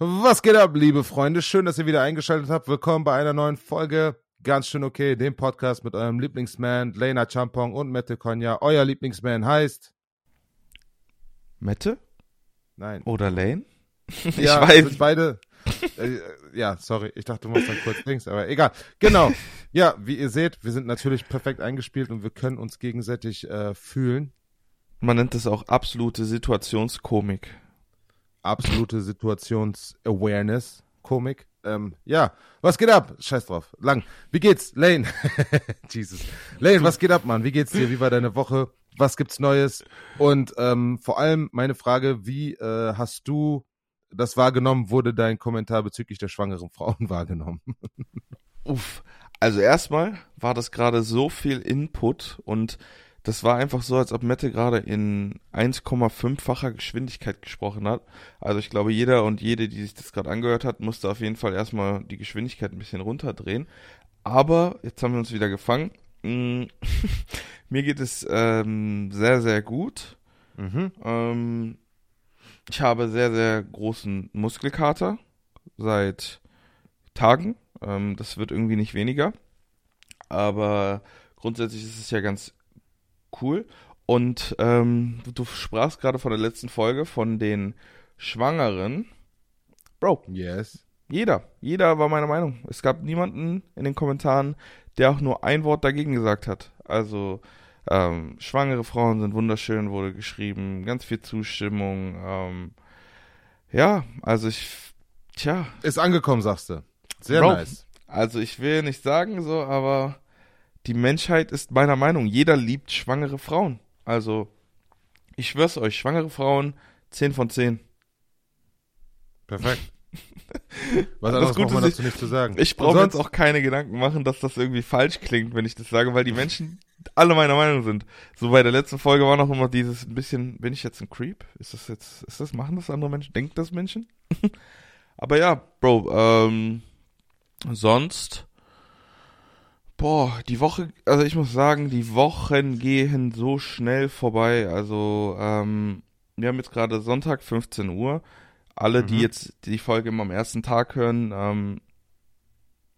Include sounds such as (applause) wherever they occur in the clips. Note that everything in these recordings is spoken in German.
Was geht ab, liebe Freunde? Schön, dass ihr wieder eingeschaltet habt. Willkommen bei einer neuen Folge. Ganz schön okay, dem Podcast mit eurem Lieblingsman, Lena Champong und Mette Konya. Euer Lieblingsman heißt. Mette? Nein. Oder Lane? (laughs) ich ja, weiß. Sind beide. Äh, ja, sorry, ich dachte, du machst dann kurz links, aber egal. Genau. Ja, wie ihr seht, wir sind natürlich perfekt eingespielt und wir können uns gegenseitig äh, fühlen. Man nennt es auch absolute Situationskomik absolute Situations-Awareness, Komik. Ähm, ja, was geht ab? Scheiß drauf. Lang. Wie geht's? Lane. (laughs) Jesus. Lane, was geht ab, Mann? Wie geht's dir? Wie war deine Woche? Was gibt's Neues? Und ähm, vor allem meine Frage, wie äh, hast du das wahrgenommen? Wurde dein Kommentar bezüglich der schwangeren Frauen (laughs) wahrgenommen? Uff. Also erstmal war das gerade so viel Input und das war einfach so, als ob Mette gerade in 1,5-facher Geschwindigkeit gesprochen hat. Also ich glaube, jeder und jede, die sich das gerade angehört hat, musste auf jeden Fall erstmal die Geschwindigkeit ein bisschen runterdrehen. Aber jetzt haben wir uns wieder gefangen. Mm, (laughs) mir geht es ähm, sehr, sehr gut. Mhm. Ähm, ich habe sehr, sehr großen Muskelkater seit Tagen. Ähm, das wird irgendwie nicht weniger. Aber grundsätzlich ist es ja ganz cool. Und ähm, du sprachst gerade von der letzten Folge von den Schwangeren. Bro. Yes. Jeder. Jeder war meiner Meinung. Es gab niemanden in den Kommentaren, der auch nur ein Wort dagegen gesagt hat. Also, ähm, schwangere Frauen sind wunderschön, wurde geschrieben. Ganz viel Zustimmung. Ähm, ja, also ich, tja. Ist angekommen, sagst du. Sehr Bro, nice. Also ich will nicht sagen so, aber die Menschheit ist meiner Meinung, jeder liebt schwangere Frauen. Also, ich schwör's euch, schwangere Frauen, 10 von 10. Perfekt. (laughs) Was anderes braucht man dazu nicht zu sagen. Ich brauche jetzt auch keine Gedanken machen, dass das irgendwie falsch klingt, wenn ich das sage, weil die Menschen alle meiner Meinung sind. So bei der letzten Folge war noch immer dieses ein bisschen, bin ich jetzt ein Creep? Ist das jetzt, ist das, machen das andere Menschen? Denken das Menschen? (laughs) Aber ja, Bro, ähm, sonst Boah, die Woche, also ich muss sagen, die Wochen gehen so schnell vorbei. Also, ähm, wir haben jetzt gerade Sonntag, 15 Uhr. Alle, mhm. die jetzt die Folge immer am ersten Tag hören, ähm,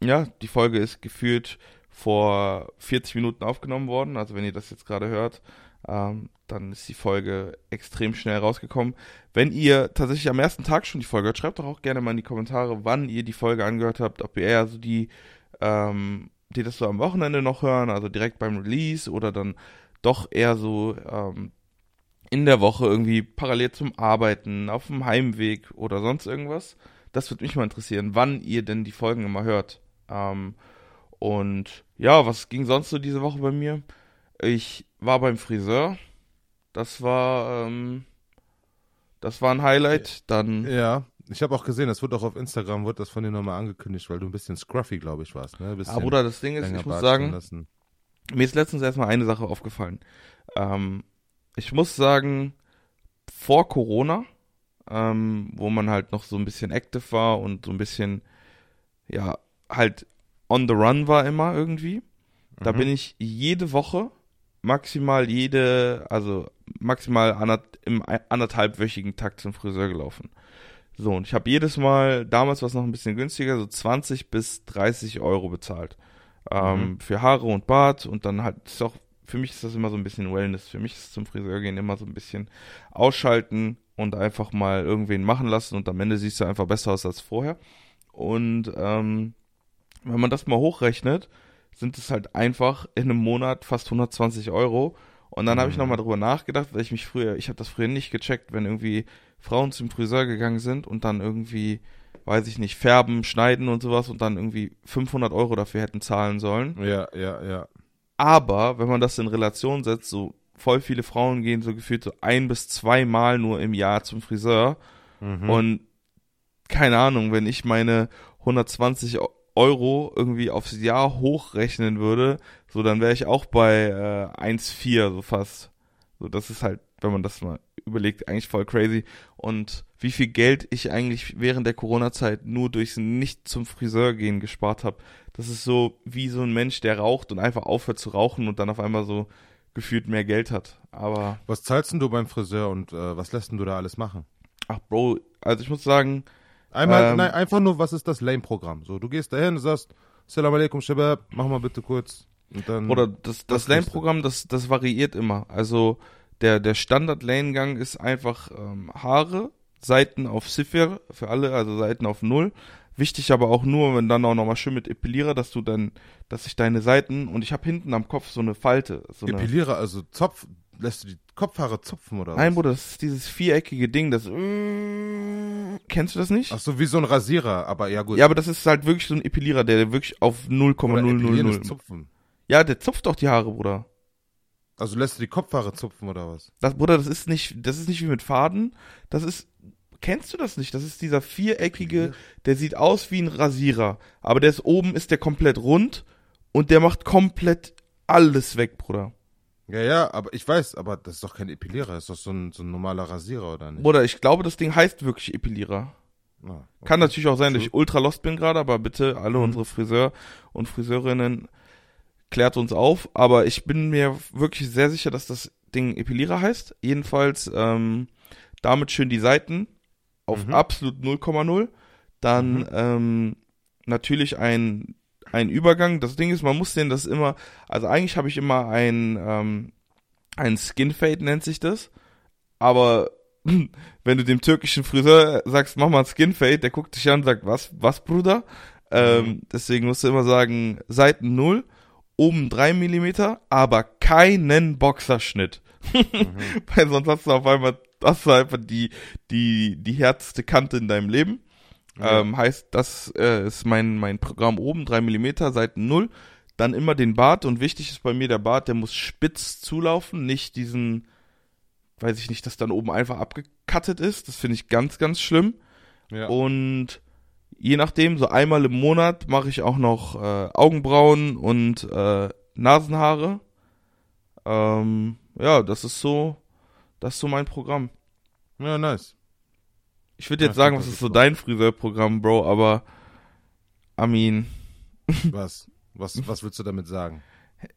ja, die Folge ist gefühlt vor 40 Minuten aufgenommen worden. Also wenn ihr das jetzt gerade hört, ähm, dann ist die Folge extrem schnell rausgekommen. Wenn ihr tatsächlich am ersten Tag schon die Folge hört, schreibt doch auch gerne mal in die Kommentare, wann ihr die Folge angehört habt, ob ihr eher so die ähm, die das so am Wochenende noch hören, also direkt beim Release oder dann doch eher so ähm, in der Woche irgendwie parallel zum Arbeiten, auf dem Heimweg oder sonst irgendwas. Das würde mich mal interessieren, wann ihr denn die Folgen immer hört. Ähm, und ja, was ging sonst so diese Woche bei mir? Ich war beim Friseur. Das war, ähm, das war ein Highlight. Dann ja. Ich habe auch gesehen, das wird auch auf Instagram, wird das von dir nochmal angekündigt, weil du ein bisschen scruffy, glaube ich, warst. Ne? Ah, Bruder, das Ding ist, ich muss sagen, mir ist letztens erstmal eine Sache aufgefallen. Ähm, ich muss sagen, vor Corona, ähm, wo man halt noch so ein bisschen active war und so ein bisschen, ja, halt on the run war immer irgendwie. Mhm. Da bin ich jede Woche, maximal jede, also maximal anderth im anderthalbwöchigen Takt zum Friseur gelaufen. So, und ich habe jedes Mal, damals war es noch ein bisschen günstiger, so 20 bis 30 Euro bezahlt. Ähm, mhm. Für Haare und Bart und dann halt, ist auch, für mich ist das immer so ein bisschen Wellness. Für mich ist zum Friseur gehen immer so ein bisschen ausschalten und einfach mal irgendwen machen lassen und am Ende siehst du einfach besser aus als vorher. Und ähm, wenn man das mal hochrechnet, sind es halt einfach in einem Monat fast 120 Euro. Und dann mhm. habe ich nochmal drüber nachgedacht, weil ich mich früher, ich habe das früher nicht gecheckt, wenn irgendwie Frauen zum Friseur gegangen sind und dann irgendwie, weiß ich nicht, färben, schneiden und sowas und dann irgendwie 500 Euro dafür hätten zahlen sollen. Ja, ja, ja. Aber wenn man das in Relation setzt, so voll viele Frauen gehen so gefühlt so ein bis zwei Mal nur im Jahr zum Friseur mhm. und keine Ahnung, wenn ich meine 120 Euro irgendwie aufs Jahr hochrechnen würde, so dann wäre ich auch bei äh, 1,4 so fast. So, das ist halt, wenn man das mal überlegt, eigentlich voll crazy. Und wie viel Geld ich eigentlich während der Corona-Zeit nur durchs Nicht zum Friseur gehen gespart habe. Das ist so wie so ein Mensch, der raucht und einfach aufhört zu rauchen und dann auf einmal so gefühlt mehr Geld hat. Aber. Was zahlst denn du beim Friseur und äh, was lässt denn du da alles machen? Ach, Bro, also ich muss sagen, Einmal, Ähm, nein, einfach nur, was ist das Lane-Programm? So, du gehst dahin, sagst, Salam alaikum, Shabab, mach mal bitte kurz. Und dann. Oder das, das Lane-Programm, das, das variiert immer. Also der, der Standard-Lane-Gang ist einfach ähm, Haare, Seiten auf Ziffer für alle, also Seiten auf Null. Wichtig aber auch nur, wenn dann auch nochmal schön mit Epilierer, dass du dann, dass sich deine Seiten, und ich habe hinten am Kopf so eine Falte. So eine, Epilierer, also Zopf, lässt du die Kopfhaare zupfen oder Nein, was? Bruder, das ist dieses viereckige Ding, das. Kennst du das nicht? Ach so, wie so ein Rasierer, aber ja gut. Ja, aber das ist halt wirklich so ein Epilierer, der wirklich auf Oder epilieren ist 0,000. Zupfen. Ja, der zupft doch die Haare, Bruder. Also lässt du die Kopfhaare zupfen oder was? Das, Bruder, das ist nicht, das ist nicht wie mit Faden. Das ist, kennst du das nicht? Das ist dieser viereckige, der sieht aus wie ein Rasierer. Aber der ist oben, ist der komplett rund und der macht komplett alles weg, Bruder. Ja, ja, aber ich weiß, aber das ist doch kein Epilierer, das ist doch so ein, so ein normaler Rasierer, oder nicht? Bruder, ich glaube, das Ding heißt wirklich Epilierer. Ah, okay. Kann natürlich auch sein, dass ich ultra lost bin gerade, aber bitte alle Mhm. unsere Friseur und Friseurinnen klärt uns auf. Aber ich bin mir wirklich sehr sicher, dass das Ding Epilierer heißt. Jedenfalls ähm, damit schön die Seiten auf Mhm. absolut 0,0. Dann Mhm. ähm, natürlich ein, ein Übergang. Das Ding ist, man muss den das immer, also eigentlich habe ich immer ein, ähm, ein Skin Fade nennt sich das. Aber (laughs) wenn du dem türkischen Friseur sagst, mach mal ein Skin Fade, der guckt dich an und sagt, was, was, Bruder? Ähm, deswegen musst du immer sagen, Seiten 0, oben 3 Millimeter, aber keinen Boxerschnitt. (laughs) Weil sonst hast du auf einmal, hast du einfach die, die, die härteste Kante in deinem Leben. Ja. Ähm, heißt, das äh, ist mein, mein Programm oben, 3 Millimeter, Seiten 0. Dann immer den Bart und wichtig ist bei mir der Bart, der muss spitz zulaufen, nicht diesen, weiß ich nicht, dass dann oben einfach abgekattet ist. Das finde ich ganz, ganz schlimm. ja. Und je nachdem, so einmal im Monat mache ich auch noch äh, Augenbrauen und äh, Nasenhaare. Ähm, ja, das ist so, das ist so mein Programm. ja, nice. Ich würde jetzt Ja, sagen, was ist so dein Friseurprogramm, Bro, aber I mean, Was? Was, was willst du damit sagen?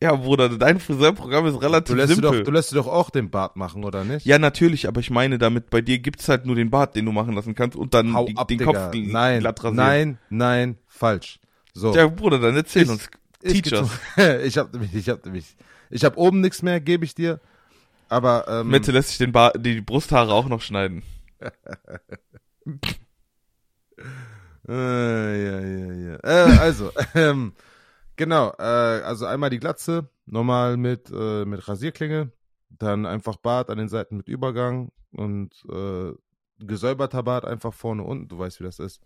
ja, Bruder, dein Friseurprogramm ist Du relativ lässt, dir simpel. doch, du lässt dir doch auch den Bart machen, oder nicht? ja, natürlich, aber ich meine damit, bei dir gibt's halt nur den Bart, den du machen lassen kannst und dann Hau die, ab, den Digga. Kopf nein, glatt rasieren. nein, nein, falsch. So. Ja, Bruder, dann erzähl Ich- uns. Ich, Teach us. (laughs) ich hab nämlich, ich hab nämlich, ich hab oben nichts mehr, gebe ich dir. Aber, ähm, Mette lässt sich den Bar die Brusthaare auch noch schneiden. Äh, ja, ja, ja. Äh, also, (laughs) ähm, genau, äh, also einmal die Glatze, normal mit, äh, mit Rasierklinge, dann einfach Bart an den Seiten mit Übergang und äh, gesäuberter Bart einfach vorne unten, du weißt, wie das ist.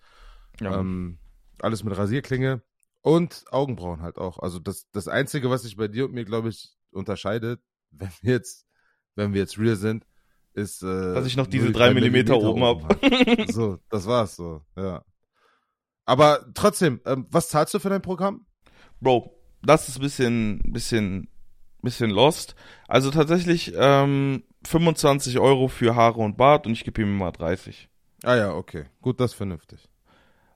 Ähm, alles mit Rasierklinge und Augenbrauen halt auch. Also das, das Einzige, was sich bei dir und mir, glaube ich, unterscheidet, (laughs) wenn wir jetzt, wenn wir jetzt real sind, ist, äh, Dass ich noch diese nur die drei drei Millimeter oben hab. (laughs) So, das war's so, ja. Aber trotzdem, ähm, was zahlst du für dein Programm? Bro, das ist ein bisschen, bisschen, bisschen lost. Also tatsächlich ähm, 25 Euro für Haare und Bart und ich gebe ihm mal 30. Ah ja, okay. Gut, das ist vernünftig.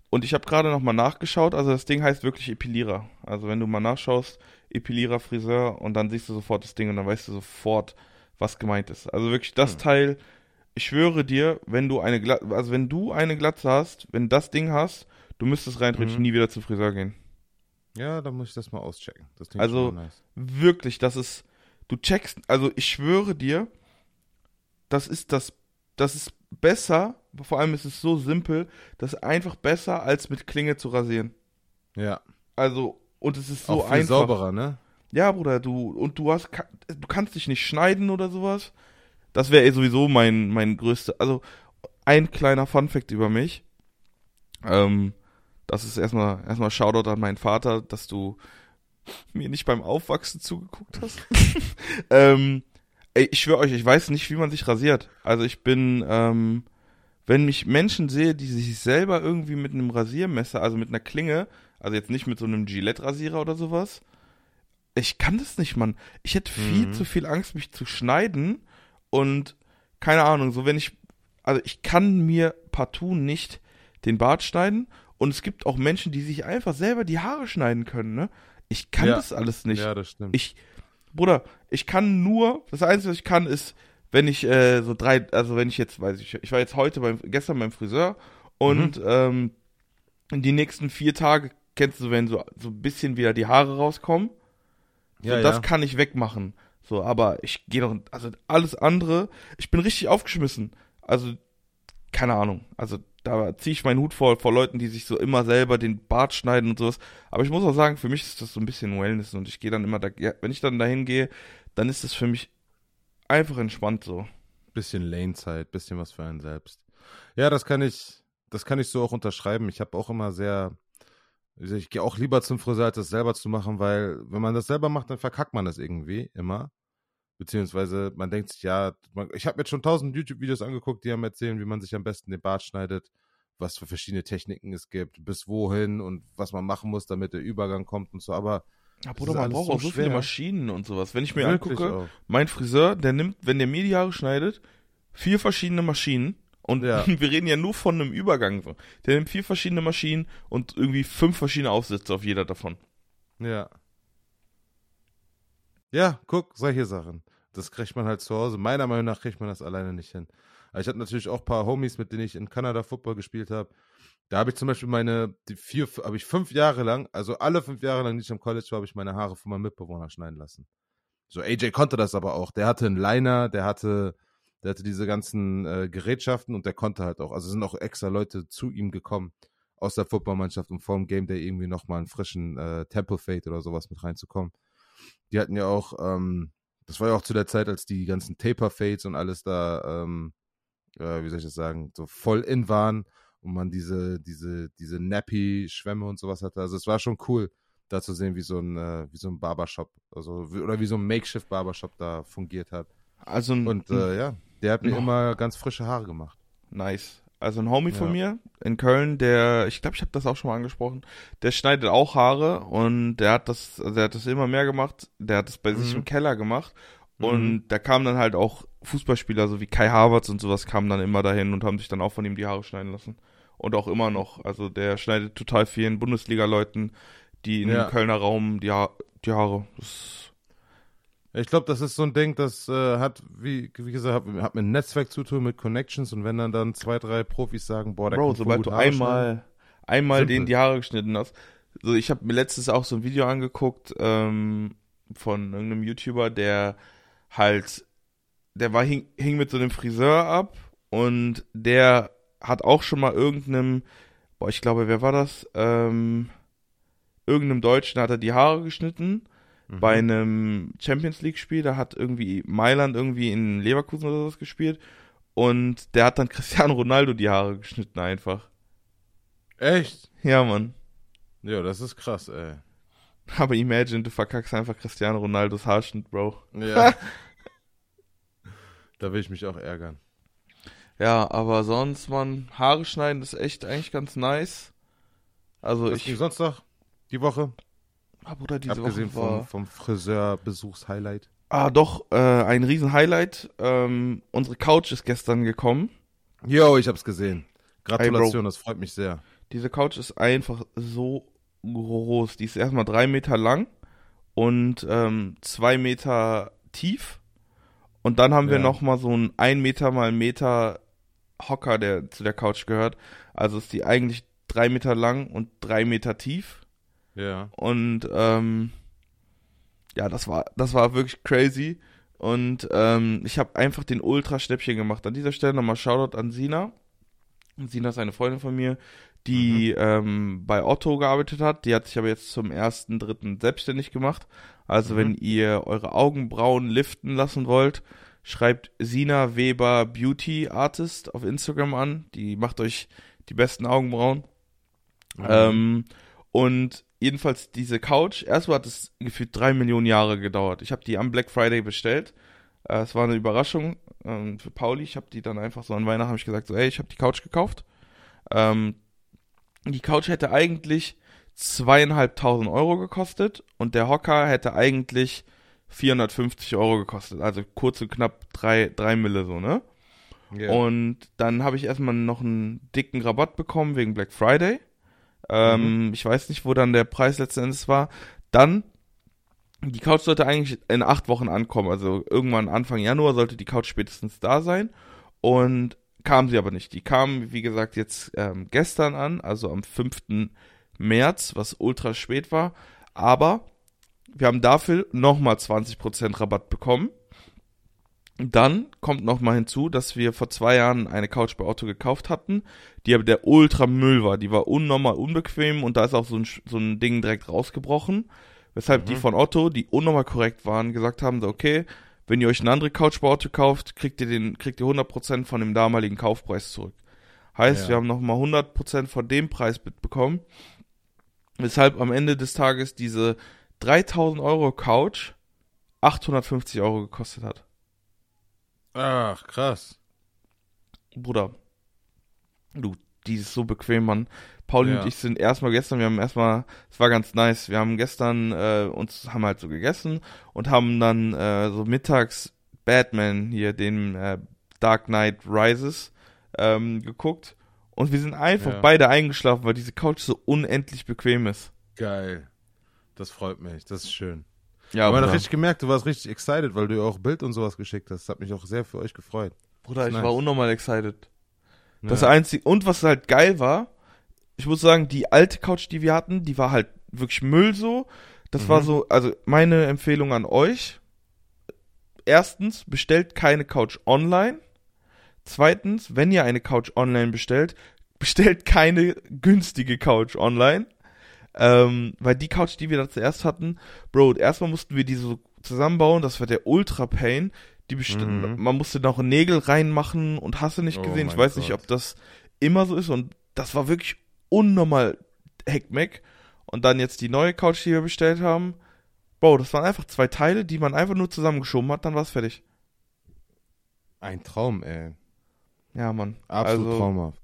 Und ich habe gerade noch mal nachgeschaut, also das Ding heißt wirklich Epilierer. Also wenn du mal nachschaust, Epilierer, Friseur und dann siehst du sofort das Ding und dann weißt du sofort, was gemeint ist. Also wirklich das Hm. Teil, ich schwöre dir, wenn du eine Glatze, also wenn du eine Glatze hast, wenn das Ding hast, du müsstest rein Mhm. nie wieder zum Friseur gehen. Ja, dann muss ich das mal auschecken. Das Also- nice. Wirklich, das ist, du checkst, also ich schwöre dir, das ist das, das ist besser, vor allem ist es so simpel, das ist einfach besser, als mit Klinge zu rasieren. Ja, Also, und es ist so auch viel einfach. sauberer, ne? Ja, Bruder, du, und du hast, du kannst dich nicht schneiden oder sowas. Das wäre eh sowieso mein, mein größter, also ein kleiner Funfact über mich. Ähm, das ist erstmal, erstmal Shoutout an meinen Vater, dass du mir nicht beim Aufwachsen zugeguckt hast. (laughs) ähm, ey, ich schwöre euch, ich weiß nicht, wie man sich rasiert. Also ich bin, ähm, wenn mich Menschen sehe, die sich selber irgendwie mit einem Rasiermesser, also mit einer Klinge, also jetzt nicht mit so einem Gillette-Rasierer oder sowas, ich kann das nicht, Mann. Ich hätte viel Mhm. zu viel Angst, mich zu schneiden und keine Ahnung, so wenn ich, also ich kann mir partout nicht den Bart schneiden und es gibt auch Menschen, die sich einfach selber die Haare schneiden können, ne? Ich kann Ja. das alles nicht. Ja, das stimmt. Ich, Bruder, ich kann nur, das Einzige, was ich kann, ist, wenn ich äh, so drei, also wenn ich jetzt, weiß ich, ich war jetzt heute beim, gestern beim Friseur Und ähm, die nächsten vier Tage kennst du, wenn so, so ein bisschen wieder die Haare rauskommen. So, Ja, das ja. kann ich wegmachen. So, aber ich gehe doch, also alles andere, ich bin richtig aufgeschmissen. Also, keine Ahnung. Also, da ziehe ich meinen Hut vor, vor Leuten, die sich so immer selber den Bart schneiden und sowas. Aber ich muss auch sagen, für mich ist das so ein bisschen Wellness und ich gehe dann immer da, ja, wenn ich dann dahin gehe, dann ist das für mich einfach entspannt so. Bisschen Lane-Zeit, bisschen was für einen selbst. Ja, das kann ich, das kann ich so auch unterschreiben. Ich habe auch immer sehr, ich gehe auch lieber zum Friseur, als das selber zu machen, weil wenn man das selber macht, dann verkackt man das irgendwie immer. Beziehungsweise man denkt sich, ja, ich habe mir jetzt schon tausend YouTube-Videos angeguckt, die einem erzählen, wie man sich am besten den Bart schneidet, was für verschiedene Techniken es gibt, bis wohin und was man machen muss, damit der Übergang kommt und so. Aber Ja, Bruder, man braucht so auch so viele schwer. Maschinen und sowas. Wenn ich mir wirklich angucke, auch. mein Friseur, der nimmt, wenn der mir die Haare schneidet, vier verschiedene Maschinen. Und Ja. (laughs) wir reden ja nur von einem Übergang. Der nimmt vier verschiedene Maschinen und irgendwie fünf verschiedene Aufsätze auf jeder davon. Ja. Ja, guck, solche Sachen. Das kriegt man halt zu Hause. Meiner Meinung nach kriegt man das alleine nicht hin. Aber ich hatte natürlich auch ein paar Homies, mit denen ich in Kanada Football gespielt habe. Da habe ich zum Beispiel meine, die vier, habe ich fünf Jahre lang, also alle fünf Jahre lang, die ich am College war, habe ich meine Haare von meinem Mitbewohner schneiden lassen. So, AJ konnte das aber auch. Der hatte einen Liner, der hatte, der hatte diese ganzen äh, Gerätschaften und der konnte halt auch. Also sind auch extra Leute zu ihm gekommen aus der Footballmannschaft, um vor dem Game Day irgendwie nochmal einen frischen äh, Temple Fade oder sowas mit reinzukommen. Die hatten ja auch, ähm, das war ja auch zu der Zeit, als die ganzen Taper Fades und alles da, ähm, äh, wie soll ich das sagen, so voll in waren und man diese, diese, diese Nappy-Schwämme und sowas hatte. Also es war schon cool, da zu sehen, wie so ein, äh, wie so ein Barbershop, also oder wie so ein Makeshift Barbershop da fungiert hat. Also ein, Und äh, ja, der hat mir Ja. immer ganz frische Haare gemacht. nice. Also ein Homie von Ja. mir in Köln, der, ich glaube, ich habe das auch schon mal angesprochen, der schneidet auch Haare und der hat das, also der hat das immer mehr gemacht. Der hat das bei sich Mhm. im Keller gemacht. Mhm. Und da kamen dann halt auch Fußballspieler, so wie Kai Havertz und sowas, kamen dann immer dahin und haben sich dann auch von ihm die Haare schneiden lassen. Und auch immer noch. Also der schneidet total vielen Bundesliga-Leuten, die in Ja. dem Kölner Raum die, ha die Haare. Das Ich glaube, das ist so ein Ding, das äh, hat, wie, wie gesagt, hat, hat mit Netzwerk zu tun, mit Connections und wenn dann dann zwei, drei Profis sagen, boah, der Bro, sobald du Haare schneiden. einmal, einmal Simpel. denen die Haare geschnitten hast. So, ich habe mir letztens auch so ein Video angeguckt ähm, von irgendeinem YouTuber, der halt, der war hing, hing mit so einem Friseur ab und der hat auch schon mal irgendeinem, boah, ich glaube, wer war das? Ähm, irgendeinem Deutschen hat er die Haare geschnitten Mhm. bei einem Champions League Spiel, da hat irgendwie Mailand irgendwie in Leverkusen oder sowas gespielt und der hat dann (laughs) Cristiano Ronaldo die Haare geschnitten einfach. Echt? Ja, Mann. Ja, das ist krass, ey. Aber imagine, du verkackst einfach Cristiano Ronaldos Haarschnitt, Bro. Ja. (laughs) da will ich mich auch ärgern. Ja, aber sonst, Mann, Haare schneiden ist echt eigentlich ganz nice. Also Was ich, ging sonst noch die Woche? Ah, Bruder, diese Abgesehen Woche war, vom, vom Friseur-Besuchs-Highlight. ah, doch, äh, ein riesen Highlight. Ähm, unsere Couch ist gestern gekommen. Yo, ich hab's gesehen. Gratulation, Bro. das freut mich sehr. Diese Couch ist einfach so groß. Die ist erstmal drei Meter lang und ähm, zwei Meter tief. Und dann haben wir Ja. noch mal so einen ein Meter mal Meter Hocker, der zu der Couch gehört. Also ist die eigentlich drei Meter lang und drei Meter tief. Ja. Und ähm, ja, das war, das war wirklich crazy. Und ähm, ich habe einfach den Ultra-Schnäppchen gemacht. An dieser Stelle nochmal Shoutout an Sina. Sina ist eine Freundin von mir, die ähm, bei Otto gearbeitet hat. Die hat sich aber jetzt zum ersten, dritten selbstständig gemacht. Also Mhm. wenn ihr eure Augenbrauen liften lassen wollt, schreibt Sina Weber Beauty Artist auf Instagram an. Die macht euch die besten Augenbrauen. Mhm. Ähm, und jedenfalls diese Couch, erstmal hat es gefühlt drei Millionen Jahre gedauert. Ich habe die am Black Friday bestellt. Äh, es war eine Überraschung ähm, für Pauli. Ich habe die dann einfach so an Weihnachten habe ich gesagt, so, ey, ich habe die Couch gekauft. Ähm, die Couch hätte eigentlich zweieinhalbtausend Euro gekostet und der Hocker hätte eigentlich 450 Euro gekostet. Also kurz und knapp drei, drei Mille so, ne? ja. Und dann habe ich erstmal noch einen dicken Rabatt bekommen wegen Black Friday. Ähm, Ich weiß nicht, wo dann der Preis letzten Endes war. Dann, die Couch sollte eigentlich in acht Wochen ankommen. Also irgendwann Anfang Januar sollte die Couch spätestens da sein. Und kam sie aber nicht. Die kam, wie gesagt, jetzt ähm, gestern an, also am 5. März, was ultra spät war. Aber wir haben dafür nochmal 20% Rabatt bekommen. Dann kommt nochmal hinzu, dass wir vor zwei Jahren eine Couch bei Otto gekauft hatten, die aber der ultra Müll war. Die war unnormal unbequem und da ist auch so ein, so ein Ding direkt rausgebrochen. Weshalb mhm. die von Otto, die unnormal korrekt waren, gesagt haben, so, okay, wenn ihr euch eine andere Couch bei Otto kauft, kriegt ihr den, kriegt ihr 100% von dem damaligen Kaufpreis zurück. Heißt, ja. wir haben nochmal 100% von dem Preis bekommen. Weshalb am Ende des Tages diese 3000 Euro Couch 850 Euro gekostet hat. Ach, krass. Bruder. Du, die ist so bequem, Mann. Pauli ja. und ich sind erstmal gestern, wir haben erstmal, es war ganz nice, wir haben gestern äh, uns, haben halt so gegessen und haben dann äh, so mittags Batman hier, den äh, Dark Knight Rises, ähm, geguckt und wir sind einfach ja. beide eingeschlafen, weil diese Couch so unendlich bequem ist. Geil. Das freut mich, das ist schön. Ja, aber man hat richtig gemerkt, du warst richtig excited, weil du auch Bild und sowas geschickt hast. Das hat mich auch sehr für euch gefreut. Bruder, ich nice. war unnormal excited. Das ja. einzige, und was halt geil war, ich muss sagen, die alte Couch, die wir hatten, die war halt wirklich Müll so. Das mhm. war so, also meine Empfehlung an euch. Erstens, bestellt keine Couch online. Zweitens, wenn ihr eine Couch online bestellt, (laughs) bestellt keine günstige Couch online. Ähm, weil die Couch, die wir da zuerst hatten, Bro, erstmal mussten wir die so zusammenbauen, das war der Ultra Pain. Die mhm. Man musste noch Nägel reinmachen und hast du nicht oh gesehen. Ich weiß Gott. nicht, ob das immer so ist und das war wirklich unnormal Heckmeck. Und dann jetzt die neue Couch, die wir bestellt haben. Bro, das waren einfach zwei Teile, die man einfach nur zusammengeschoben hat, dann war es fertig. Ein Traum, ey. Ja, Mann. Absolut also, traumhaft.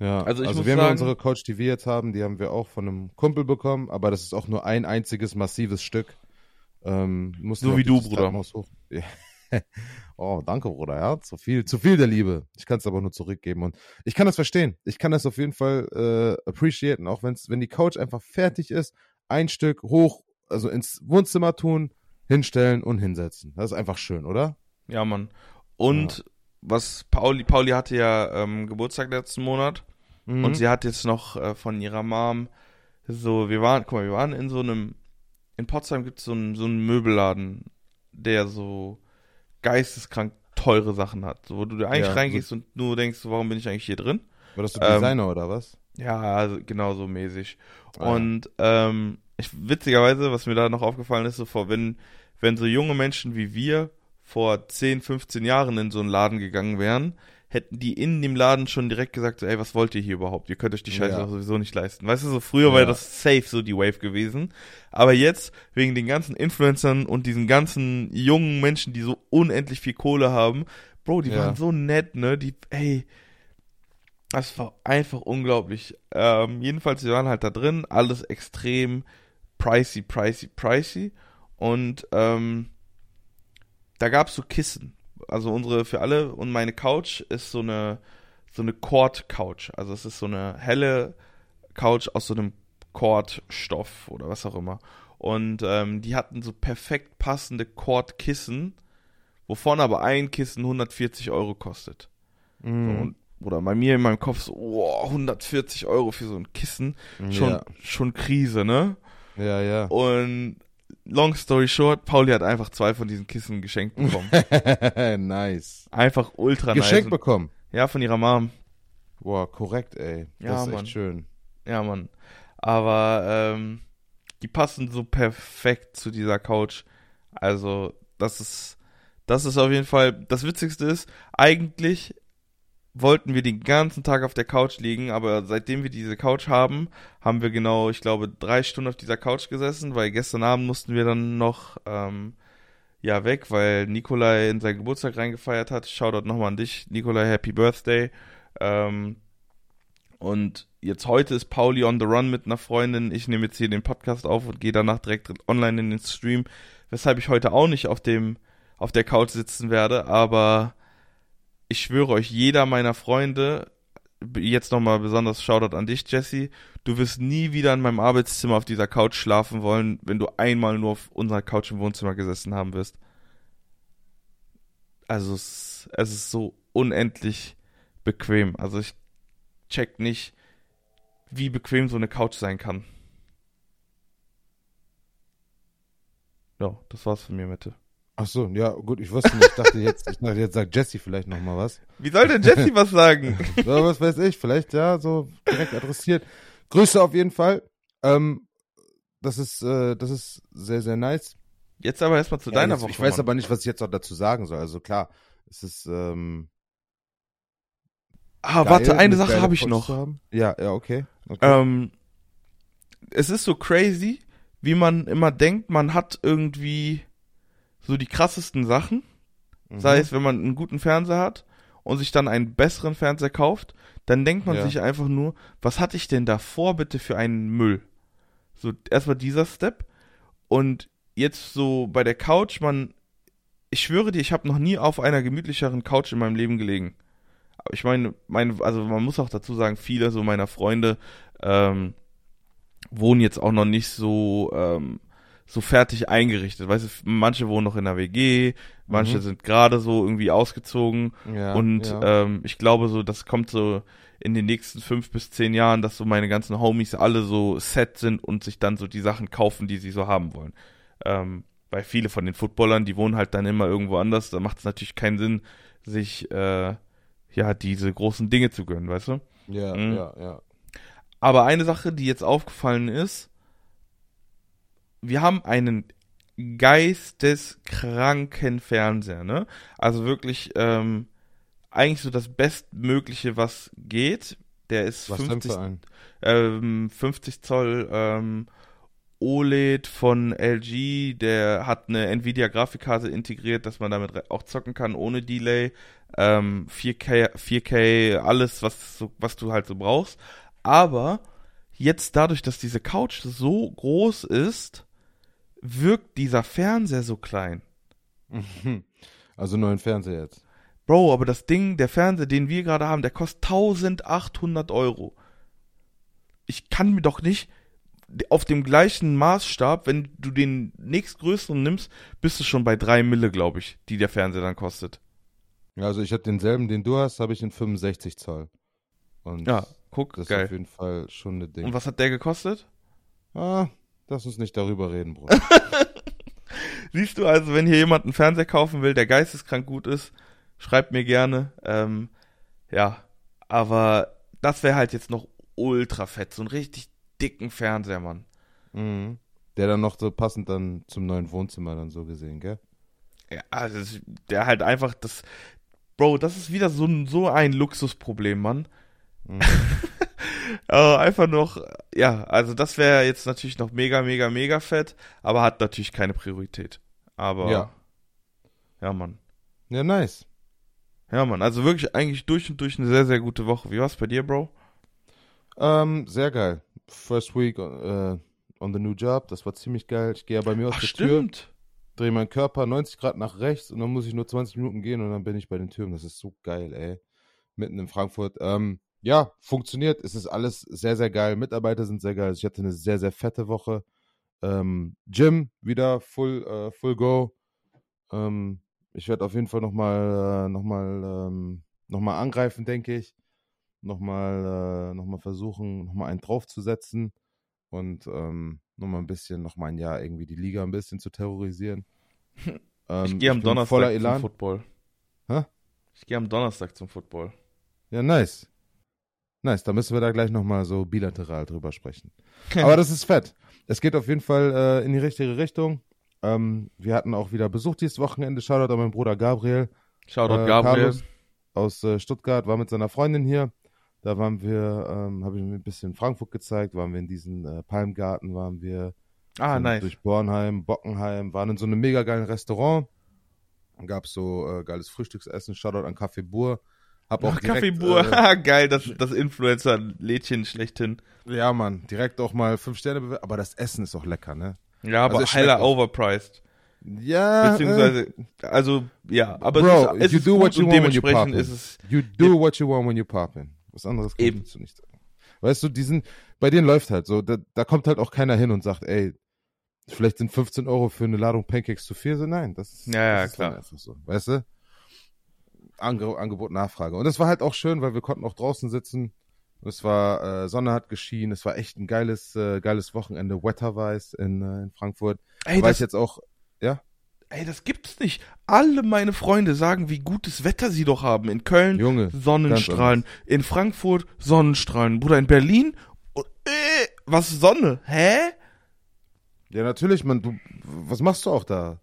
Ja, also, also wir sagen, haben unsere Couch, die wir jetzt haben, die haben wir auch von einem Kumpel bekommen, aber das ist auch nur ein einziges massives Stück. Ähm, so wie du, Bruder. (laughs) Ja. oh, danke, Bruder. Ja, zu viel, zu viel der Liebe. Ich kann es aber nur zurückgeben und ich kann das verstehen. Ich kann das auf jeden Fall äh, appreciaten, auch wenn's, wenn die Couch einfach fertig ist, ein Stück hoch, also ins Wohnzimmer tun, hinstellen und hinsetzen. Das ist einfach schön, oder? Ja, Mann. Und ja. was Pauli, Pauli hatte ja ähm, Geburtstag letzten Monat Mhm. Und sie hat jetzt noch äh, von ihrer Mom so, wir waren, guck mal, wir waren in so einem, in Potsdam gibt es so einen, so einen Möbelladen, der so geisteskrank teure Sachen hat. So, wo du eigentlich ja, reingehst so und nur denkst, warum bin ich eigentlich hier drin? War das so Designer ähm, oder was? Ja, also genau so mäßig. Ah, und ähm, ich, witzigerweise, was mir da noch aufgefallen ist, so vor, wenn, wenn so junge Menschen wie wir vor 10, 15 Jahren in so einen Laden gegangen wären, hätten die in dem Laden schon direkt gesagt, so, ey, was wollt ihr hier überhaupt? Ihr könnt euch die Scheiße ja. sowieso nicht leisten. Weißt du, so früher ja. war das safe so die Wave gewesen. Aber jetzt, wegen den ganzen Influencern und diesen ganzen jungen Menschen, die so unendlich viel Kohle haben, Bro, die ja. waren so nett, ne? Die, ey, das war einfach unglaublich. Ähm, jedenfalls, wir waren halt da drin, alles extrem pricey, pricey, pricey. Und ähm, da gab's so Kissen also unsere für alle und meine Couch ist so eine so eine Cord Couch. Also es ist so eine helle Couch aus so einem Kordstoff oder was auch immer. Und ähm, die hatten so perfekt passende Kordkissen, wovon aber ein Kissen 140 Euro kostet. Mm. So, und, oder bei mir in meinem Kopf so, oh, 140 Euro für so ein Kissen, schon, ja. schon Krise, ne? Ja, ja. Und long story short, Pauli hat einfach zwei von diesen Kissen geschenkt bekommen. (laughs) nice. Einfach ultra geschenkt nice. Geschenkt bekommen? Ja, von ihrer Mom. Boah, korrekt, ey. Das ja, ist echt Mann. schön. Ja, Mann. Aber ähm, die passen so perfekt zu dieser Couch. Also, das ist, das ist auf jeden Fall, das Witzigste ist, eigentlich wollten wir den ganzen Tag auf der Couch liegen, aber seitdem wir diese Couch haben, haben wir genau, ich glaube, drei Stunden auf dieser Couch gesessen, weil gestern Abend mussten wir dann noch ähm, ja weg, weil Nikolai in seinen Geburtstag reingefeiert hat. Shoutout nochmal an dich, Nikolai, Happy Birthday. Ähm, und jetzt heute ist Pauli on the run mit einer Freundin. Ich nehme jetzt hier den Podcast auf und gehe danach direkt online in den Stream, weshalb ich heute auch nicht auf dem auf der Couch sitzen werde, aber ich schwöre euch, jeder meiner Freunde, jetzt nochmal besonders Shoutout an dich, Jesse, du wirst nie wieder in meinem Arbeitszimmer auf dieser Couch schlafen wollen, wenn du einmal nur auf unserer Couch im Wohnzimmer gesessen haben wirst. Also es, es ist so unendlich bequem. Also ich check nicht, wie bequem so eine Couch sein kann. Ja, das war's von mir, Mette. Ach so, ja, gut, ich wusste nicht. Ich dachte jetzt, ich dachte, jetzt sagt Jesse vielleicht noch mal was. Wie soll denn Jesse (laughs) was sagen? Ja, was weiß ich, vielleicht ja, so direkt adressiert. Grüße auf jeden Fall. Ähm, das ist, äh, das ist sehr, sehr nice. Jetzt aber erstmal zu Ja, deiner jetzt, Woche. ich weiß Mann. aber nicht, was ich jetzt noch dazu sagen soll. Also klar, es ist, ähm, Ah, geil, warte, eine Sache habe ich noch. Ja, ja, okay. okay. Ähm, es ist so crazy, wie man immer denkt, man hat irgendwie so die krassesten Sachen. Sei Mhm. es, wenn man einen guten Fernseher hat und sich dann einen besseren Fernseher kauft, dann denkt man Ja. sich einfach nur, was hatte ich denn davor bitte für einen Müll? So, erstmal dieser Step. Und jetzt so bei der Couch, man, ich schwöre dir, ich habe noch nie auf einer gemütlicheren Couch in meinem Leben gelegen. Aber ich meine, mein, also man muss auch dazu sagen, viele so meiner Freunde ähm, wohnen jetzt auch noch nicht so ähm, so fertig eingerichtet. Weißt du, manche wohnen noch in der WG, manche Mhm. sind gerade so irgendwie ausgezogen ja, und ja. ähm, ich glaube so, das kommt so in den nächsten fünf bis zehn Jahren, dass so meine ganzen Homies alle so set sind und sich dann so die Sachen kaufen, die sie so haben wollen. Ähm, bei viele von den Footballern, die wohnen halt dann immer irgendwo anders, da macht es natürlich keinen Sinn, sich äh, ja diese großen Dinge zu gönnen, weißt du? ja, Mhm. ja, ja. Aber eine Sache, die jetzt aufgefallen ist, wir haben einen geisteskranken Fernseher, ne? Also wirklich ähm, eigentlich so das Bestmögliche, was geht. Der ist Was denn 50, für ein? ähm, 50 Zoll ähm, OLED von LG, der hat eine Nvidia Grafikkarte integriert, dass man damit auch zocken kann ohne Delay. Ähm, 4K, 4K, alles, was, so, was du halt so brauchst. Aber jetzt dadurch, dass diese Couch so groß ist, wirkt dieser Fernseher so klein. Also neuen Fernseher jetzt. Bro, aber das Ding, der Fernseher, den wir gerade haben, der kostet 1800 Euro. Ich kann mir doch nicht auf dem gleichen Maßstab, wenn du den nächstgrößeren nimmst, bist du schon bei 3 Mille, glaube ich, die der Fernseher dann kostet. Ja, also ich habe denselben, den du hast, habe ich in 65 Zoll. Und Ja, guck, das ist geil. auf jeden Fall schon eine Ding. Und was hat der gekostet? Ah, lass uns nicht darüber reden, Bruder. (laughs) Siehst du also, wenn hier jemand einen Fernseher kaufen will, der geisteskrank gut ist, schreibt mir gerne. Ähm, ja, aber das wäre halt jetzt noch ultra fett, so einen richtig dicken Fernseher, Mann. mhm. Der dann noch so passend dann zum neuen Wohnzimmer dann so gesehen, gell? Ja, also der halt einfach das, Bro, das ist wieder so ein, so ein Luxusproblem, Mann. Mhm. (laughs) Äh, einfach noch, ja, also das wäre jetzt natürlich noch mega, mega, mega fett, aber hat natürlich keine Priorität. Aber, Ja. ja, Mann. Ja, nice. Ja, Mann, also wirklich eigentlich durch und durch eine sehr, sehr gute Woche. Wie war's bei dir, Bro? Ähm, sehr geil. First week äh, on the new job, das war ziemlich geil. Ich gehe ja bei mir aus Ach, der Tür, stimmt. drehe meinen Körper 90 Grad nach rechts und dann muss ich nur 20 Minuten gehen und dann bin ich bei den Türen. Das ist so geil, ey. Mitten in Frankfurt. Ähm, ja, funktioniert. Es ist alles sehr, sehr geil. Mitarbeiter sind sehr geil. Also ich hatte eine sehr, sehr fette Woche. Ähm, Gym wieder full, äh, full go. Ähm, ich werde auf jeden Fall nochmal äh, noch mal, ähm, noch mal angreifen, denke ich. Nochmal äh, noch mal versuchen, nochmal einen draufzusetzen und ähm, nochmal ein bisschen, nochmal ein Jahr irgendwie die Liga ein bisschen zu terrorisieren. (laughs) Ähm, ich gehe am Donnerstag voller zum Elan. Football. Hä? Ich gehe am Donnerstag zum Football. Ja, nice. Nice, da müssen wir da gleich nochmal so bilateral drüber sprechen. Aber das ist fett. Es geht auf jeden Fall äh, in die richtige Richtung. Ähm, wir hatten auch wieder Besuch dieses Wochenende. Shoutout an meinen Bruder Gabriel Shoutout Äh, Gabriel. Carlos. aus äh, Stuttgart, war mit seiner Freundin hier. Da waren wir, ähm, habe ich mir ein bisschen Frankfurt gezeigt, waren wir in diesen äh, Palmgarten, waren wir Ah, nice. durch Bornheim, Bockenheim, waren in so einem mega geilen Restaurant. Gab so äh, geiles Frühstücksessen, Shoutout an Café Bur. Hab auch Ach, direkt, Kaffeebuhr. Äh, (laughs) Geil, das, das Influencer-Lädchen schlechthin. ja, Mann, direkt auch mal fünf Sterne bewertet, aber das Essen ist auch lecker, ne? Ja, aber Also heller overpriced. Ja, Beziehungsweise, also, ja, aber Bro, es ist, es you ist do what you want when you dementsprechend pop ist es, äh, you do what you want when you pop in. Was anderes kann Eben. ich dazu nicht sagen. Weißt du, die sind, bei denen läuft halt so, da, da kommt halt auch keiner hin und sagt, ey, vielleicht sind 15 Euro für eine Ladung Pancakes zu viel. So, nein, das ist, Ja, ja, das ist klar. einfach so, weißt du? Ange Angebot, Nachfrage. Und es war halt auch schön, weil wir konnten auch draußen sitzen. Es war, äh, Sonne hat geschienen, es war echt ein geiles, äh, geiles Wochenende, Wetterwise in, äh, in Frankfurt. Ey, ich jetzt auch, ja, ey, das gibt's nicht. Alle meine Freunde sagen, wie gutes Wetter sie doch haben. In Köln Junge. Sonnenstrahlen, in Frankfurt Sonnenstrahlen, Bruder, in Berlin oh, äh, was Sonne? Hä? Ja, natürlich, man, du, was machst du auch da?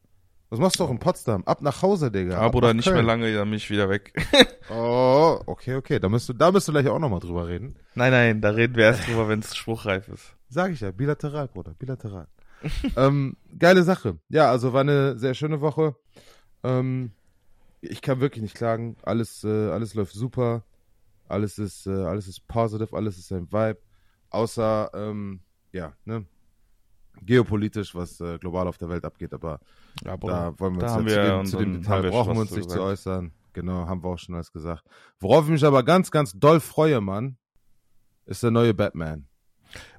Was machst du auch in Potsdam? Ab nach Hause, Digga. Ab Bruder, nach nicht Köln. mehr lange, dann bin ich wieder weg. (laughs) Oh, okay, okay. Da müsst du, da müsst du gleich auch nochmal drüber reden. nein, nein, da reden wir erst drüber, wenn es spruchreif ist. Sag ich ja, bilateral, Bruder, bilateral. (laughs) ähm, geile Sache. Ja, also war eine sehr schöne Woche. Ähm, ich kann wirklich nicht klagen. Alles, äh, alles läuft super. Alles ist, äh, alles ist positive, alles ist ein Vibe. Außer, ähm, ja, ne, geopolitisch, was äh, global auf der Welt abgeht, aber Ja, da wollen wir da uns ja wir zu dem, zu dem Detail brauchen wir uns nicht zu äußern. Genau, haben wir auch schon alles gesagt. Worauf ich mich aber ganz, ganz doll freue, Mann, ist der neue Batman.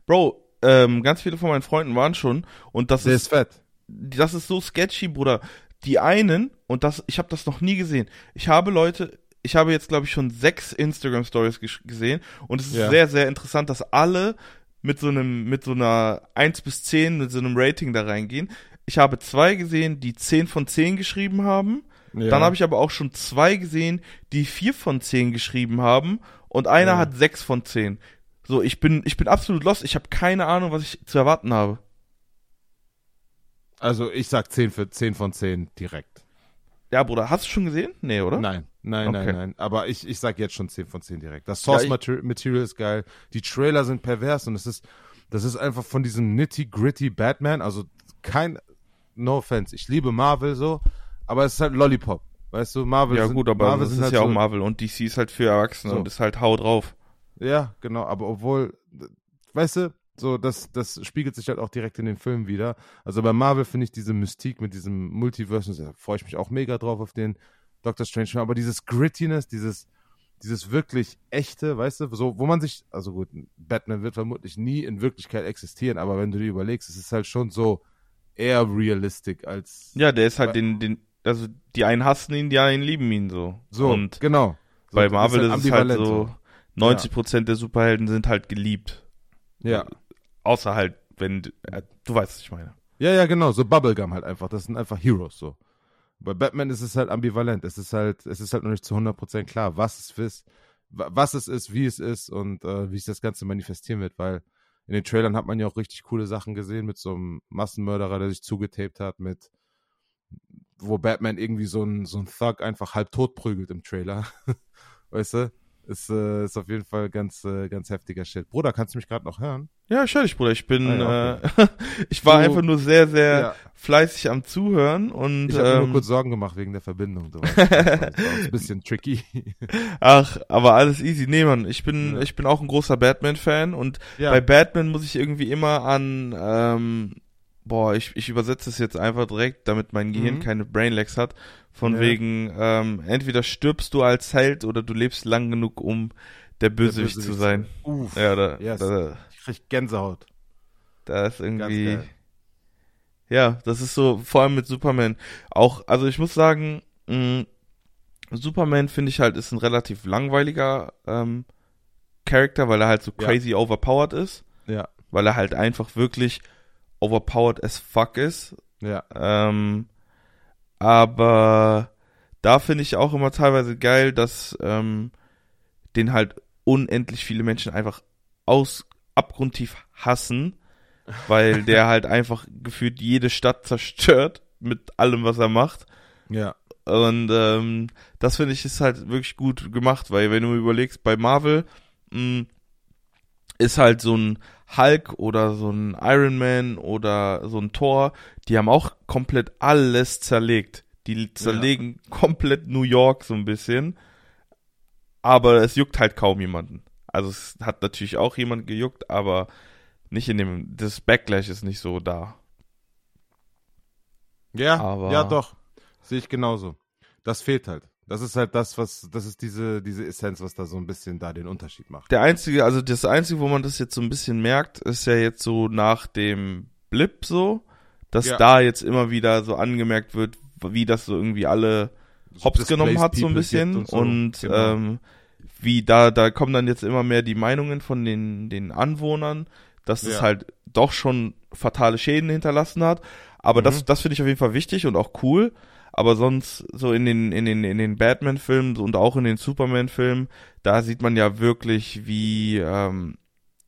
Bro, ähm, ganz viele von meinen Freunden waren schon und das Der ist ist fett. das ist so sketchy, Bruder. Die einen, und das, ich habe das noch nie gesehen. Ich habe Leute, ich habe jetzt, glaube ich, schon sechs Instagram Stories gesehen und es ist Ja. sehr, sehr interessant, dass alle mit so einem, mit so einer 1 bis 10, mit so einem Rating da reingehen. Ich habe zwei gesehen, die 10 von 10 geschrieben haben. Ja. Dann habe ich aber auch schon zwei gesehen, die 4 von 10 geschrieben haben und einer Ja. hat 6 von 10. So, ich bin, ich bin absolut lost. Ich habe keine Ahnung, was ich zu erwarten habe. Also ich sag 10 für 10 von 10 direkt. Ja, Bruder, hast du schon gesehen? Nee, oder? Nein, nein, Okay. nein, nein. Aber ich, ich sag jetzt schon 10 von 10 direkt. Das Source Ja, Mater Material ist geil. Die Trailer sind pervers und es ist, das ist einfach von diesem nitty gritty Batman. Also kein, no offense. Ich liebe Marvel so, aber es ist halt Lollipop. Weißt du, Marvel Ja sind, gut, aber Marvel das ist halt ja so, auch Marvel und DC ist halt für Erwachsene So. und ist halt hau drauf. Ja, genau, aber obwohl, weißt du, so, das, das spiegelt sich halt auch direkt in den Filmen wieder. Also bei Marvel finde ich diese Mystik mit diesem Multiverse, da freue ich mich auch mega drauf auf den Doctor Strange Film, aber dieses Grittiness, dieses, dieses wirklich echte, weißt du, so, wo man sich, also gut, Batman wird vermutlich nie in Wirklichkeit existieren, aber wenn du dir überlegst, es ist halt schon so eher realistic als Ja, der ist halt den, den, also die einen hassen ihn, die einen lieben ihn so. so, Und genau. So, bei Marvel ist, halt es halt so, 90 Prozent der Superhelden sind halt geliebt. Ja. Außer halt, wenn, äh, du weißt, was ich meine. Ja, ja, genau, so Bubblegum halt einfach. Das sind einfach Heroes so. Bei Batman ist es halt ambivalent. Es ist halt, es ist halt noch nicht zu 100% klar, was es ist, wa- was es ist, wie es ist und äh, wie sich das Ganze manifestieren wird, weil in den Trailern hat man ja auch richtig coole Sachen gesehen mit so einem Massenmörderer, der sich zugetaped hat, mit wo Batman irgendwie so ein, so ein Thug einfach halb tot prügelt im Trailer. (laughs) weißt du? Ist, äh, ist auf jeden Fall ganz, äh, ganz heftiger Shit. Bruder, kannst du mich gerade noch hören? Ja, ich höre dich, Bruder. Ich bin, Ah, äh, (laughs) ich war Du- einfach nur sehr, sehr Ja. fleißig am Zuhören und, Ich habe mir ähm, nur kurz Sorgen gemacht wegen der Verbindung. Du weißt, das war ein bisschen tricky. (laughs) ach, aber alles easy. Nee, Mann, ich bin, Ja. ich bin auch ein großer Batman-Fan und Ja. Bei Batman muss ich irgendwie immer an, ähm, boah, ich, ich übersetze es jetzt einfach direkt, damit mein Gehirn Mhm. keine Brainlags hat. Von Ja. wegen, ähm, entweder stirbst du als Held oder du lebst lang genug, um der Bösewicht, zu Bösewicht sein. Uff. Ja, da, Yes. da, Ich krieg Gänsehaut. da ist irgendwie, ja, das ist so, vor allem mit Superman. Auch, also ich muss sagen, mh, Superman finde ich halt ist ein relativ langweiliger ähm, Charakter, weil er halt so Ja. crazy overpowered ist. Ja, weil er halt einfach wirklich overpowered as fuck ist. ja. Ähm, aber da finde ich auch immer teilweise geil, dass ähm, den halt unendlich viele Menschen einfach aus abgrundtief hassen, (laughs) weil der halt einfach gefühlt jede Stadt zerstört mit allem, was er macht. Ja. Und ähm, das finde ich ist halt wirklich gut gemacht, weil wenn du überlegst, bei Marvel mh, ist halt so ein Hulk oder so ein Iron Man oder so ein Thor, die haben auch komplett alles zerlegt. Die zerlegen komplett New York so ein bisschen. Aber es juckt halt kaum jemanden. Also es hat natürlich auch jemand gejuckt, aber nicht in dem, das Backlash ist nicht so da. Ja, Aber- ja, doch. Sehe ich genauso. Das fehlt halt. Das ist halt das, was, das ist diese, diese Essenz, was da so ein bisschen da den Unterschied macht. Der einzige, also das einzige, wo man das jetzt so ein bisschen merkt, ist ja jetzt so nach dem Blip so, dass Ja. da jetzt immer wieder so angemerkt wird, wie das so irgendwie alle hops genommen hat, so ein bisschen. Und, so. und genau. ähm, wie da, da kommen dann jetzt immer mehr die Meinungen von den, den Anwohnern, dass es halt doch schon fatale Schäden hinterlassen hat. Aber mhm. das, das finde ich auf jeden Fall wichtig und auch cool. Aber sonst so in den, in den, in den Batman-Filmen und auch in den Superman-Filmen, da sieht man ja wirklich, wie, ähm,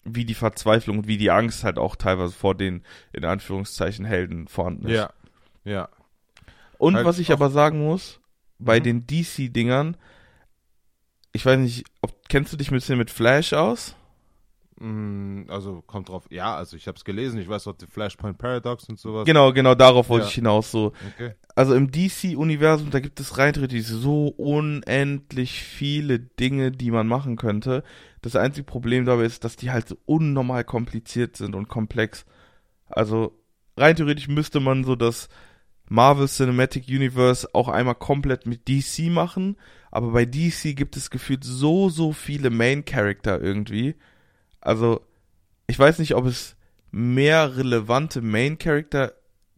wie die Verzweiflung und wie die Angst halt auch teilweise vor den, in Anführungszeichen, Helden vorhanden ist. Ja, ja. Und halt was ich aber sagen muss, bei mhm. den DC-Dingern, ich weiß nicht, ob, kennst du dich ein bisschen mit Flash aus? Mm, also kommt drauf, ja, also ich habe es gelesen, ich weiß auch die Flashpoint Paradox und sowas. Genau, genau, darauf wollte ja. ich hinaus. So. Okay. Also im DC-Universum, da gibt es rein theoretisch so unendlich viele Dinge, die man machen könnte. Das einzige Problem dabei ist, dass die halt so unnormal kompliziert sind und komplex. Also rein theoretisch müsste man so das Marvel Cinematic Universe auch einmal komplett mit DC machen, aber bei DC gibt es gefühlt so, so viele Main Character irgendwie also ich weiß nicht, ob es mehr relevante Main Character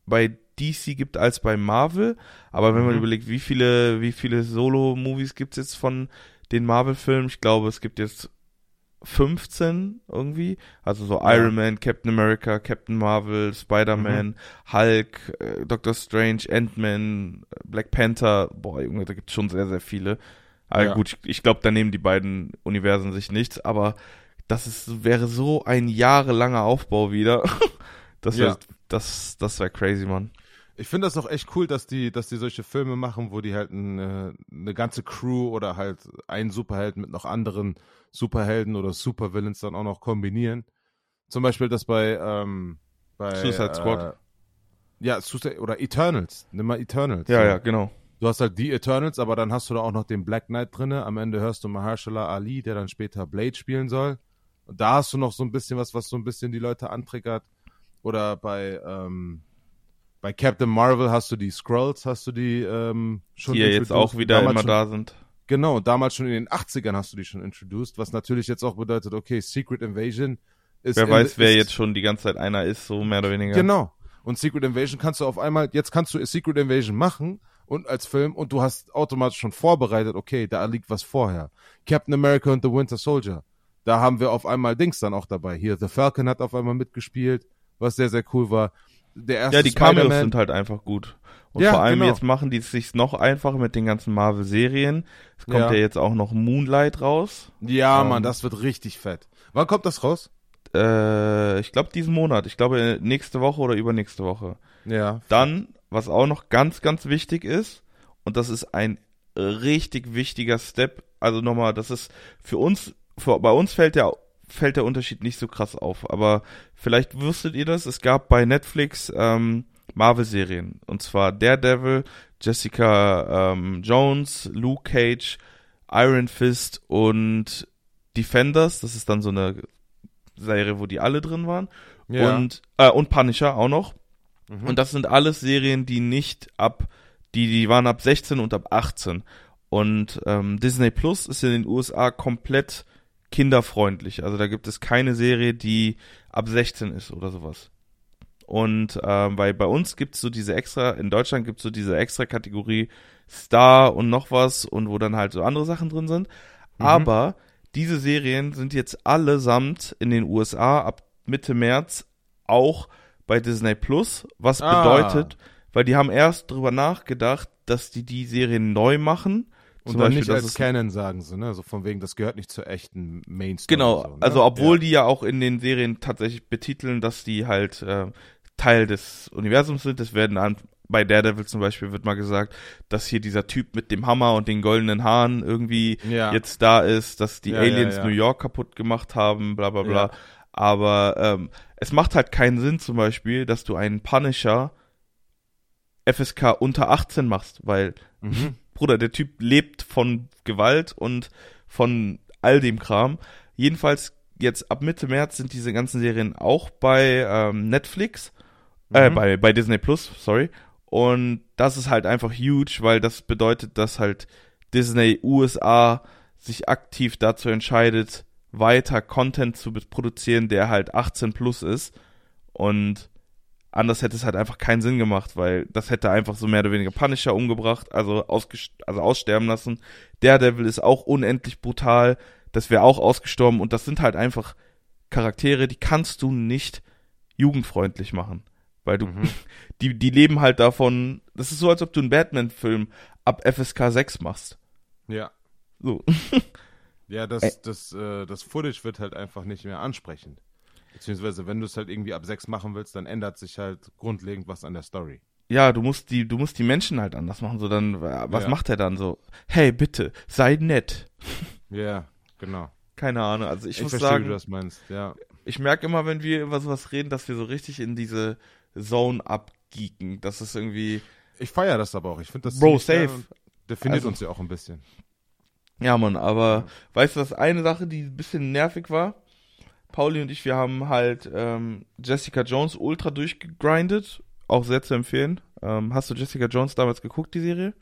bei DC gibt als bei Marvel, aber wenn man mhm. überlegt, wie viele, wie viele Solo-Movies gibt es jetzt von den Marvel-Filmen, ich glaube, es gibt jetzt 15 irgendwie, also so ja. Iron Man, Captain America, Captain Marvel, Spider-Man, mhm. Hulk, äh, Doctor Strange, Ant-Man, Black Panther, boah, Junge, da gibt es schon sehr, sehr viele. Aber ja. gut, ich, ich glaube, da nehmen die beiden Universen sich nichts, aber das ist, wäre so ein jahrelanger Aufbau wieder. (laughs) das wäre, ja. das, das wäre crazy, Mann. Ich finde das auch echt cool, dass die, dass die solche Filme machen, wo die halt eine, eine ganze Crew oder halt einen Superhelden mit noch anderen Superhelden oder Supervillains dann auch noch kombinieren. Zum Beispiel das bei, ähm, bei Suicide Squad. Äh, ja, Suicide, oder Eternals. Nimm mal Eternals. Ja, so. ja, genau. Du hast halt die Eternals, aber dann hast du da auch noch den Black Knight drinne. Am Ende hörst du Mahershala Ali, der dann später Blade spielen soll. Und da hast du noch so ein bisschen was, was so ein bisschen die Leute antriggert. Oder bei, ähm, bei Captain Marvel hast du die Scrolls, hast du die ähm, schon Die ja jetzt auch wieder immer schon, da sind. Genau, damals schon in den 80ern hast du die schon introduced, was natürlich jetzt auch bedeutet, okay, Secret Invasion ist. Wer weiß, wer ist, jetzt schon die ganze Zeit einer ist, so mehr oder weniger. Genau. Und Secret Invasion kannst du auf einmal, jetzt kannst du Secret Invasion machen und als Film und du hast automatisch schon vorbereitet, okay, da liegt was vorher. Captain America und The Winter Soldier da haben wir auf einmal Dings dann auch dabei. Hier, The Falcon hat auf einmal mitgespielt, was sehr, sehr cool war. Der erste ja, die Cameos sind halt einfach gut. Und ja, vor allem genau. jetzt machen die es sich noch einfacher mit den ganzen Marvel-Serien. Es kommt ja. ja. jetzt auch noch Moonlight raus. Ja, ähm, Mann, das wird richtig fett. Wann kommt das raus? Äh, ich glaube diesen Monat. Ich glaube nächste Woche oder übernächste Woche. Ja. Dann, was auch noch ganz, ganz wichtig ist, und das ist ein richtig wichtiger Step, also nochmal, das ist für uns für, bei uns fällt der, fällt der Unterschied nicht so krass auf, aber vielleicht wüsstet ihr das, es gab bei Netflix ähm, Marvel-Serien, und zwar Daredevil, Jessica ähm, Jones, Luke Cage, Iron Fist und Defenders, das ist dann so eine Serie, wo die alle drin waren. Ja. Und, äh, und Punisher auch noch. Mhm. Und das sind alles Serien, die nicht ab, die, die waren ab 16 und ab 18. Und ähm, Disney Plus ist in den USA komplett kinderfreundlich. Also da gibt es keine Serie, die ab 16 ist oder sowas. Und ähm, weil bei uns gibt es so diese extra, in Deutschland gibt es so diese extra Kategorie Star und noch was und wo dann halt so andere Sachen drin sind. Mhm. Aber diese Serien sind jetzt allesamt in den USA ab Mitte März auch bei Disney Plus, was ah. bedeutet, weil die haben erst drüber nachgedacht, dass die die Serien neu machen und dann Beispiel, nicht als Canon sagen sie, ne? So von wegen, das gehört nicht zur echten Mainstream. Genau, so, ne? also obwohl ja. die ja auch in den Serien tatsächlich betiteln, dass die halt äh, Teil des Universums sind. Das werden an, bei Daredevil zum Beispiel wird mal gesagt, dass hier dieser Typ mit dem Hammer und den goldenen Haaren irgendwie ja. jetzt da ist, dass die ja, Aliens New York kaputt gemacht haben, bla bla bla. Aber ähm, es macht halt keinen Sinn zum Beispiel, dass du einen Punisher FSK unter 18 machst, weil mhm. Bruder, der Typ lebt von Gewalt und von all dem Kram. Jedenfalls jetzt ab Mitte März sind diese ganzen Serien auch bei ähm, Netflix, äh, mhm. bei, bei Disney Plus, sorry. Und das ist halt einfach huge, weil das bedeutet, dass halt Disney USA sich aktiv dazu entscheidet, weiter Content zu produzieren, der halt 18 plus ist. Und anders hätte es halt einfach keinen Sinn gemacht, weil das hätte einfach so mehr oder weniger Punisher umgebracht, also, also aussterben lassen. Daredevil ist auch unendlich brutal, das wäre auch ausgestorben und das sind halt einfach Charaktere, die kannst du nicht jugendfreundlich machen. Weil du, mhm. (laughs) die, die leben halt davon, das ist so, als ob du einen Batman-Film ab FSK 6 machst. Ja. So. (laughs) Ja, das, das, äh, das Footage wird halt einfach nicht mehr ansprechend. Beziehungsweise, wenn du es halt irgendwie ab 6 machen willst, dann ändert sich halt grundlegend was an der Story. Ja, du musst die, du musst die Menschen halt anders machen. So dann, was ja. macht er dann so? Hey, bitte, sei nett. (laughs) Ja, genau. Keine Ahnung. Also ich, ich muss verstehe, sagen, wie du das meinst. Ja. Ich merke immer, wenn wir über sowas reden, dass wir so richtig in diese Zone abgeeken. Das ist irgendwie. Ich feiere das aber auch. Ich finde das Bro, safe. Definiert also, uns ja auch ein bisschen. Ja, Mann, aber ja. weißt du, was eine Sache, die ein bisschen nervig war? Pauli und ich, wir haben halt ähm, Jessica Jones ultra durchgegrindet. Auch sehr zu empfehlen. Ähm, hast du Jessica Jones damals geguckt, die Serie?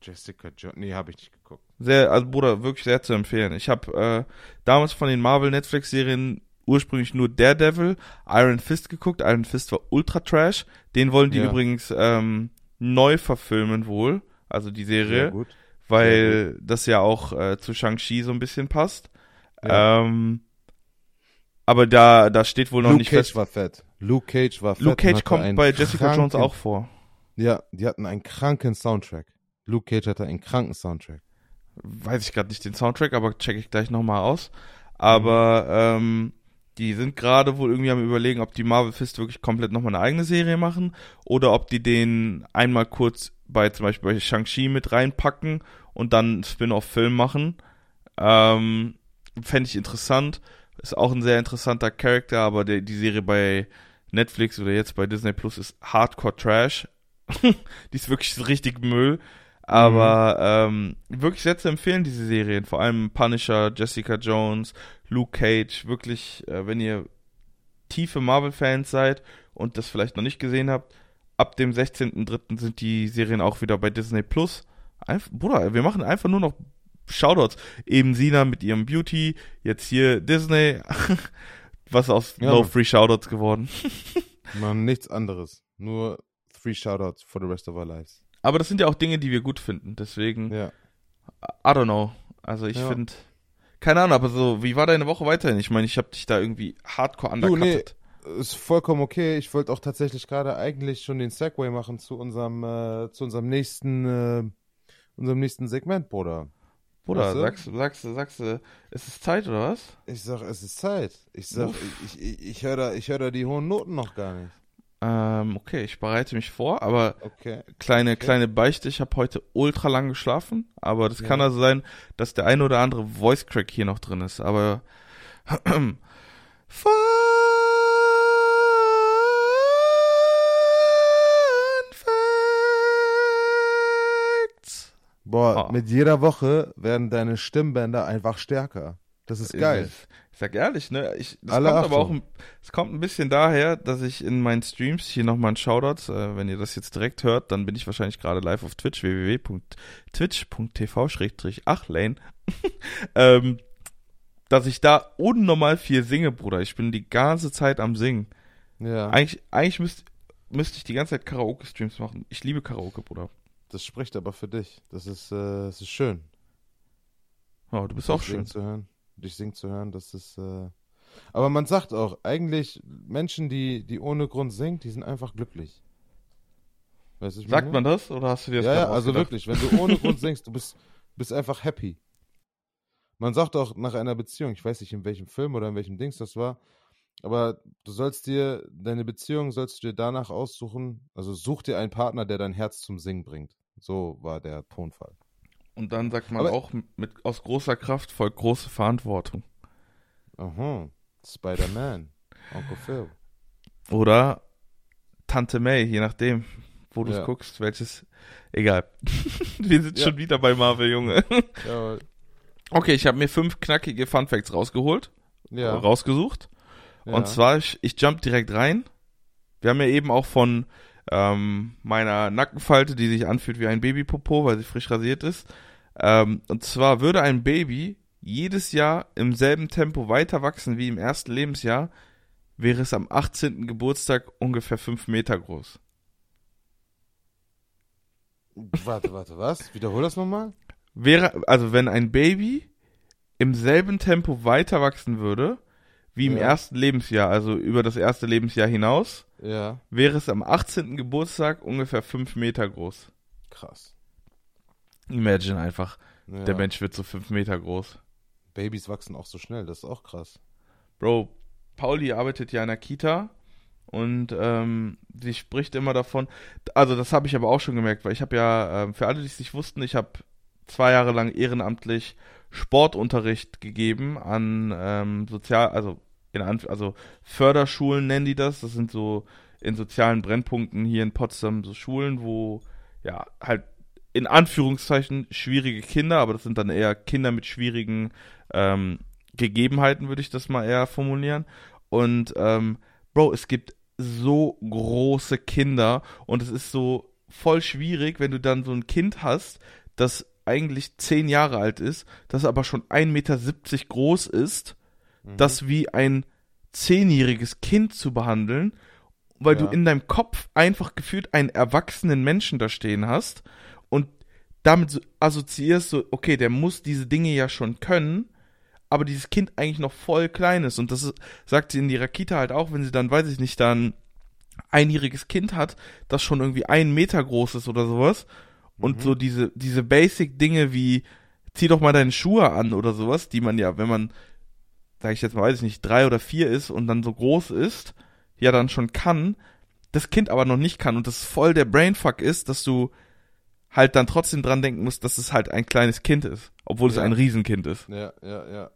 Jessica Jones? Nee, habe ich nicht geguckt. Sehr, also Bruder, wirklich sehr zu empfehlen. Ich habe äh, damals von den Marvel Netflix-Serien ursprünglich nur Daredevil, Iron Fist geguckt. Iron Fist war ultra trash. Den wollen die ja. übrigens ähm, neu verfilmen wohl, also die Serie, weil das ja auch äh, zu Shang-Chi so ein bisschen passt. Ja. Ähm, aber da, da steht wohl noch Luke nicht Cage fest. war fett. Luke Cage war fett. Luke Cage kommt bei Jessica kranken, Jones auch vor. Ja, die hatten einen kranken Soundtrack. Luke Cage hatte einen kranken Soundtrack. Weiß ich gerade nicht den Soundtrack, aber check ich gleich nochmal aus. Aber mhm. ähm, die sind gerade wohl irgendwie am überlegen, ob die Marvel Fist wirklich komplett nochmal eine eigene Serie machen oder ob die den einmal kurz bei zum Beispiel bei Shang-Chi mit reinpacken und dann einen Spin-off-Film machen. Ähm, Fände ich interessant. Ist auch ein sehr interessanter Charakter, aber der, die Serie bei Netflix oder jetzt bei Disney Plus ist Hardcore Trash. (laughs) die ist wirklich richtig Müll. Aber mhm. ähm, wirklich sehr zu empfehlen, diese Serien. Vor allem Punisher, Jessica Jones, Luke Cage. Wirklich, äh, wenn ihr tiefe Marvel-Fans seid und das vielleicht noch nicht gesehen habt, ab dem 16.03. sind die Serien auch wieder bei Disney Plus. Einf Bruder, wir machen einfach nur noch Shoutouts. Eben Sina mit ihrem Beauty, jetzt hier Disney. (laughs) Was aus ja, No Free Shoutouts geworden. (laughs) Man, nichts anderes. Nur Free Shoutouts for the rest of our lives. Aber das sind ja auch Dinge, die wir gut finden. Deswegen, ja. I don't know. Also ich ja. finde, keine Ahnung, aber so, wie war deine Woche weiterhin? Ich meine, ich habe dich da irgendwie hardcore undercutted. Du, nee, ist vollkommen okay. Ich wollte auch tatsächlich gerade eigentlich schon den Segway machen zu unserem, äh, zu unserem nächsten, äh, unserem nächsten Segment, Bruder. Bruder, sagst du, sagst du, sagst du, ist es Zeit oder was? Ich sag, es ist Zeit. Ich sag, Uff. ich, ich, ich höre da, ich hör da die hohen Noten noch gar nicht. Ähm, okay, ich bereite mich vor, aber okay. kleine, okay. kleine Beichte, ich habe heute ultra lang geschlafen, aber das ja. kann also sein, dass der ein oder andere Voice Crack hier noch drin ist, aber (clears throat) Boah, oh. mit jeder Woche werden deine Stimmbänder einfach stärker. Das ist geil. Ich sag ehrlich, ne? Ich, das Alle kommt aber auch, es kommt ein bisschen daher, dass ich in meinen Streams hier nochmal ein Shoutout, äh, wenn ihr das jetzt direkt hört, dann bin ich wahrscheinlich gerade live auf Twitch, www.twitch.tv-achlane, (laughs) ähm, dass ich da unnormal viel singe, Bruder. Ich bin die ganze Zeit am Singen. Ja. Eigentlich, eigentlich müsste müsste ich die ganze Zeit Karaoke-Streams machen. Ich liebe Karaoke, Bruder. Das spricht aber für dich. Das ist, äh, das ist schön. Oh, du bist auch schön. zu hören dich singen zu hören, das ist. Äh aber man sagt auch, eigentlich Menschen, die, die ohne Grund singen, die sind einfach glücklich. Weißt du, Sagt man das oder hast du dir das Ja, ja also wirklich, wenn du ohne Grund singst, du bist, bist einfach happy. Man sagt auch nach einer Beziehung, ich weiß nicht in welchem Film oder in welchem Dings das war, aber du sollst dir, deine Beziehung sollst du dir danach aussuchen, also such dir einen Partner, der dein Herz zum Singen bringt. So war der Tonfall. Und dann sagt man Aber auch, mit, aus großer Kraft folgt große Verantwortung. Aha. Spider-Man. Uncle Phil. Oder Tante May, je nachdem, wo du es Ja. guckst, welches. Egal. (laughs) Wir sind Ja. schon wieder bei Marvel, Junge. Ja, Okay, ich habe mir fünf knackige Fun Facts rausgeholt, ja. rausgesucht. Und zwar, ich, ich jump direkt rein. Wir haben ja eben auch von ähm, meiner Nackenfalte, die sich anfühlt wie ein Babypopo, weil sie frisch rasiert ist, ähm, und zwar würde ein Baby jedes Jahr im selben Tempo weiter wachsen wie im ersten Lebensjahr, wäre es am 18. Geburtstag ungefähr 5 Meter groß. Warte, warte, was? Wiederhol das nochmal. Wäre, also wenn ein Baby im selben Tempo weiter wachsen würde, wie im Ja. ersten Lebensjahr, also über das erste Lebensjahr hinaus, Ja, wäre es am 18. Geburtstag ungefähr 5 Meter groß. krass. Imagine einfach, Ja. der Mensch wird so 5 Meter groß. Babys wachsen auch so schnell, das ist auch krass. Bro, Pauli arbeitet ja in der Kita und ähm, sie spricht immer davon, also das habe ich aber auch schon gemerkt, weil ich habe ja, ähm, für alle, die es nicht wussten, ich habe zwei Jahre lang ehrenamtlich Sportunterricht gegeben an ähm, sozial, also in Anf also Förderschulen nennen die das, das sind so in sozialen Brennpunkten hier in Potsdam so Schulen, wo ja halt in Anführungszeichen schwierige Kinder, aber das sind dann eher Kinder mit schwierigen ähm, Gegebenheiten, würde ich das mal eher formulieren. Und ähm, Bro, es gibt so große Kinder und es ist so voll schwierig, wenn du dann so ein Kind hast, das eigentlich zehn Jahre alt ist, das aber schon 1,70 Meter groß ist, Mhm. das wie ein zehnjähriges Kind zu behandeln, weil du Ja. in deinem Kopf einfach gefühlt einen erwachsenen Menschen da stehen hast und damit so assoziierst du, okay, der muss diese Dinge ja schon können, aber dieses Kind eigentlich noch voll klein ist. Und das ist, sagt sie in ihrer Kita halt auch, wenn sie dann, weiß ich nicht, dann einjähriges Kind hat, das schon irgendwie einen Meter groß ist oder sowas. Und Mhm. so diese, diese Basic-Dinge wie, zieh doch mal deine Schuhe an oder sowas, die man ja, wenn man, sag ich jetzt mal, weiß ich nicht, drei oder vier ist und dann so groß ist, ja dann schon kann, das Kind aber noch nicht kann und das voll der Brainfuck ist, dass du halt dann trotzdem dran denken musst, dass es halt ein kleines Kind ist, obwohl es Ja. ein Riesenkind ist. Ja, ja, ja.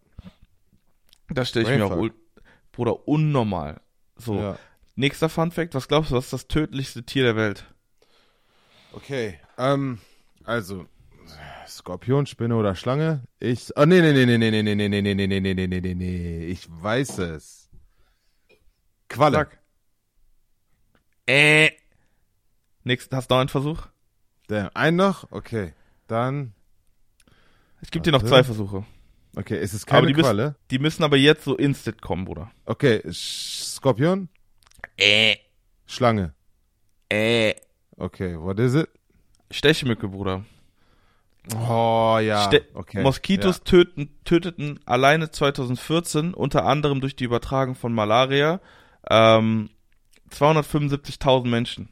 Das stelle ich mir auch, Bruder, unnormal. So, ja. nächster Fun Fact, was glaubst du, was ist das tödlichste Tier der Welt? Okay, ähm, also, Skorpion, Spinne oder Schlange? Ich, oh, nee, nee, nee, nee, nee, nee, nee, nee, nee, nee, nee, nee, nee, nee, nee, nee, nee, ich weiß es. Qualle. Sag. Äh. Nächst, hast du noch einen Versuch? Der, ein noch? Okay, dann, Ich gebe dir noch zwei Versuche. okay, ist es Aber keine die müssen- Qualle? Die müssen aber jetzt so instant kommen, Bruder. Okay, Skorpion, Äh. Schlange. Äh. Okay, what is it? Stechmücke, Bruder. Oh, ja, Ste okay. Moskitos töten, töteten alleine 2014, unter anderem durch die Übertragung von Malaria, ähm, 275.000 Menschen.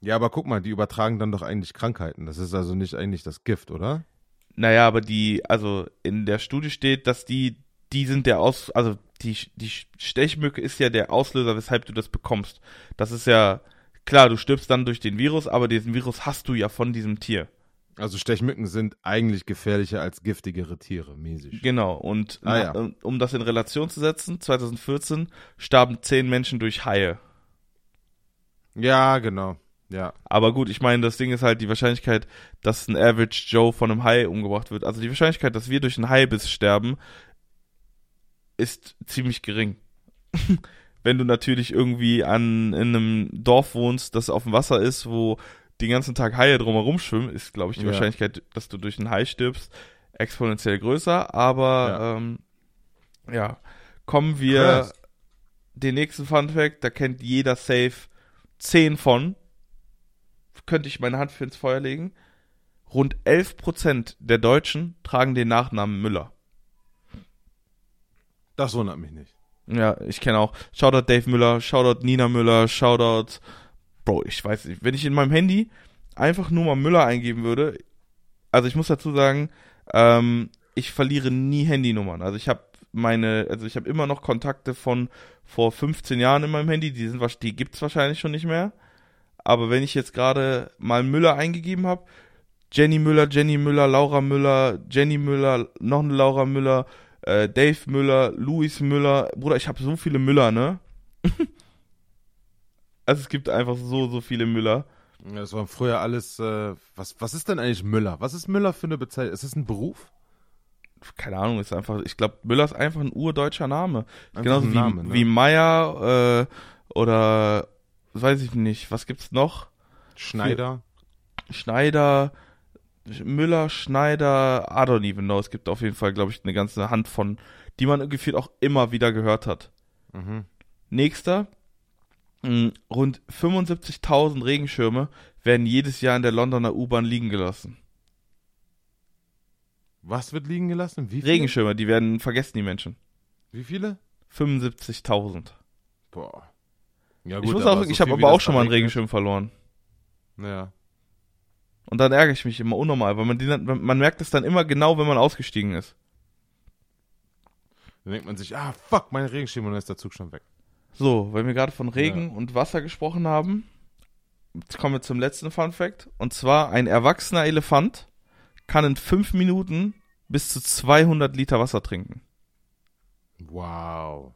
Ja. ja, aber guck mal, die übertragen dann doch eigentlich Krankheiten. Das ist also nicht eigentlich das Gift, oder? Naja, aber die, also in der Studie steht, dass die, die sind der Aus, also die, die Stechmücke ist ja der Auslöser, weshalb du das bekommst. Das ist ja, klar, du stirbst dann durch den Virus, aber diesen Virus hast du ja von diesem Tier. Also Stechmücken sind eigentlich gefährlicher als giftigere Tiere, mäßig. Genau, und Ah, ja. um- um das in Relation zu setzen, 2014 starben zehn Menschen durch Haie. Ja, genau. Ja. Aber gut, ich meine, das Ding ist halt die Wahrscheinlichkeit, dass ein Average Joe von einem Hai umgebracht wird. Also die Wahrscheinlichkeit, dass wir durch einen Haibiss sterben, ist ziemlich gering. (laughs) Wenn du natürlich irgendwie an in einem Dorf wohnst, das auf dem Wasser ist, wo den ganzen Tag Haie drumherum schwimmen, ist, glaube ich, die Ja. Wahrscheinlichkeit, dass du durch einen Hai stirbst, exponentiell größer. Aber Ja. ähm, ja, kommen wir Krass. den nächsten Fun Fact, da kennt jeder safe 10 von. Könnte ich meine Hand für ins Feuer legen. Rund 11% der Deutschen tragen den Nachnamen Müller. Das wundert mich nicht. Ja, ich kenne auch. Shoutout Dave Müller, Shoutout Nina Müller, Shoutout. Bro, ich weiß nicht. Wenn ich in meinem Handy einfach nur mal Müller eingeben würde, also ich muss dazu sagen, ähm, ich verliere nie Handynummern. Also ich habe meine, also ich habe immer noch Kontakte von vor 15 Jahren in meinem Handy, die sind die gibt's wahrscheinlich schon nicht mehr. Aber wenn ich jetzt gerade mal Müller eingegeben habe, Jenny Müller, Jenny Müller, Laura Müller, Jenny Müller, noch eine Laura Müller, äh, Dave Müller, Luis Müller, Bruder, ich habe so viele Müller, ne? (laughs) also es gibt einfach so, so viele Müller. Das war früher alles, äh, was, was ist denn eigentlich Müller? Was ist Müller für eine Bezeichnung? Ist das ein Beruf? Keine Ahnung, ist einfach, ich glaube, Müller ist einfach ein urdeutscher Name. Einfach Genauso wie, Name, ne? wie Meier, äh, oder, weiß ich nicht, was gibt's noch? Schneider? Schneider, Müller, Schneider, I don't even know. Es gibt auf jeden Fall, glaube ich, eine ganze Hand von, die man gefühlt auch immer wieder gehört hat. Mhm. Nächster. Mh, Rund 75.000 Regenschirme werden jedes Jahr in der Londoner U-Bahn liegen gelassen. Was wird liegen gelassen? Wie viele? Regenschirme, die werden vergessen, die Menschen. Wie viele? 75.000. Boah. Ja, Ich muss auch, so ich habe aber auch schon mal einen verregnet- Regenschirm verloren. Ja. Und dann ärgere ich mich immer unnormal, weil man, die man merkt es dann immer genau, wenn man ausgestiegen ist. Dann denkt man sich, ah, fuck, mein Regenschirm und dann ist der Zug schon weg. So, weil wir gerade von Regen und Wasser gesprochen haben, jetzt kommen wir zum letzten Fun Fact. Und zwar, ein erwachsener Elefant kann in fünf Minuten bis zu 200 Liter Wasser trinken. Wow.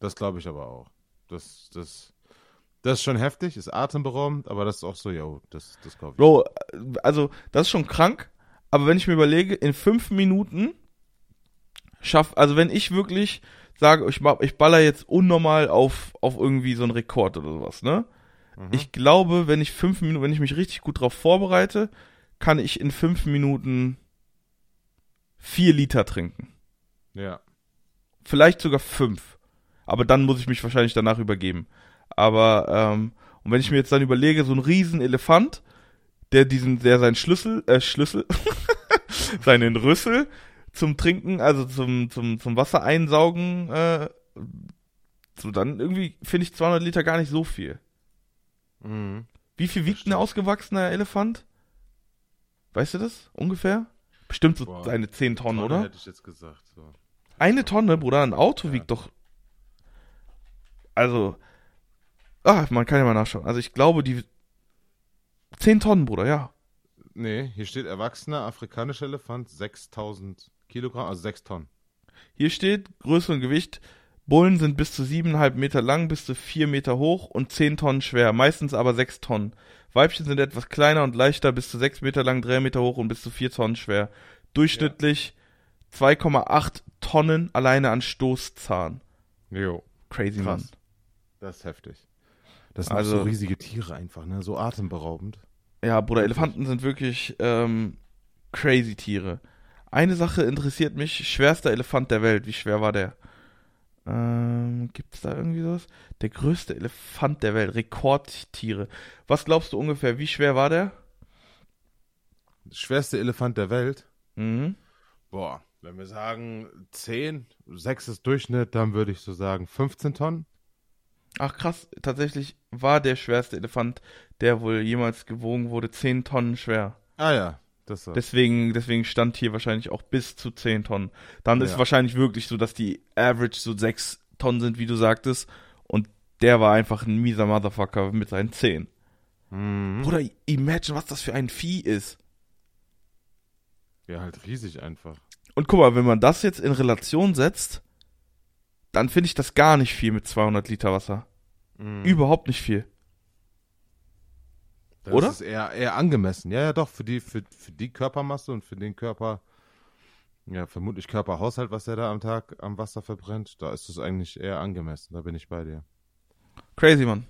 Das glaube ich aber auch. Das, das, das ist schon heftig, ist atemberaubend, aber das ist auch so, yo, das, das glaube ich. Bro, also, das ist schon krank, aber wenn ich mir überlege, in fünf Minuten schaff, also wenn ich wirklich sage, ich, ich baller jetzt unnormal auf, auf irgendwie so einen Rekord oder sowas, ne? Mhm. Ich glaube, wenn ich fünf Minuten, wenn ich mich richtig gut drauf vorbereite, kann ich in fünf Minuten vier Liter trinken. Ja. Vielleicht sogar fünf. Aber dann muss ich mich wahrscheinlich danach übergeben. Aber, ähm, und wenn ich mir jetzt dann überlege, so ein riesen Elefant, der diesen, der seinen Schlüssel, äh, Schlüssel, (laughs) seinen Rüssel zum Trinken, also zum, zum, zum Wasser einsaugen, äh, so dann irgendwie finde ich 200 Liter gar nicht so viel. Mhm. Wie viel wiegt ein ausgewachsener Elefant? Weißt du das? Ungefähr? Bestimmt so Boah. seine 10 Tonnen, Tonne oder? Hätte ich jetzt gesagt. So. Eine Tonne, Bruder, ein Auto Ja. wiegt doch. Also. Ah, man kann ja mal nachschauen. Also ich glaube, die. 10 Tonnen, Bruder, ja. Nee, hier steht erwachsener afrikanischer Elefant, 6000 Kilogramm, also 6 Tonnen. Hier steht Größe und Gewicht. Bullen sind bis zu 7,5 Meter lang, bis zu 4 Meter hoch und 10 Tonnen schwer, meistens aber 6 Tonnen. Weibchen sind etwas kleiner und leichter, bis zu 6 Meter lang, 3 Meter hoch und bis zu 4 Tonnen schwer. Durchschnittlich 2,8 Tonnen alleine an Stoßzahn. Jo. Crazy, Krass. Mann. Das ist heftig. Das sind Also- also, so riesige Tiere einfach, ne? So atemberaubend. Ja, Bruder, Elefanten sind wirklich ähm, crazy Tiere. Eine Sache interessiert mich, schwerster Elefant der Welt. Wie schwer war der? Ähm, gibt's da irgendwie sowas? Der größte Elefant der Welt, Rekordtiere. Was glaubst du ungefähr, wie schwer war der? Schwerste Elefant der Welt. Mhm. Boah, wenn wir sagen 10, 6 ist Durchschnitt, dann würde ich so sagen 15 Tonnen. Ach krass, tatsächlich war der schwerste Elefant, der wohl jemals gewogen wurde, 10 Tonnen schwer. Ah ja. Deswegen, deswegen stand hier wahrscheinlich auch bis zu 10 Tonnen. Dann ist Ja. wahrscheinlich wirklich so, dass die Average so 6 Tonnen sind, wie du sagtest. Und der war einfach ein mieser Motherfucker mit seinen 10. Mhm. Bruder, imagine, was das für ein Vieh ist. Ja, halt riesig einfach. Und guck mal, wenn man das jetzt in Relation setzt, dann finde ich das gar nicht viel mit 200 Liter Wasser. Mhm. Überhaupt nicht viel. Das oder? ist eher, eher angemessen. Ja, ja, doch, für die, für, für die Körpermasse und für den Körper, ja, vermutlich Körperhaushalt, was er da am Tag am Wasser verbrennt, da ist es eigentlich eher angemessen. Da bin ich bei dir. Crazy, Mann.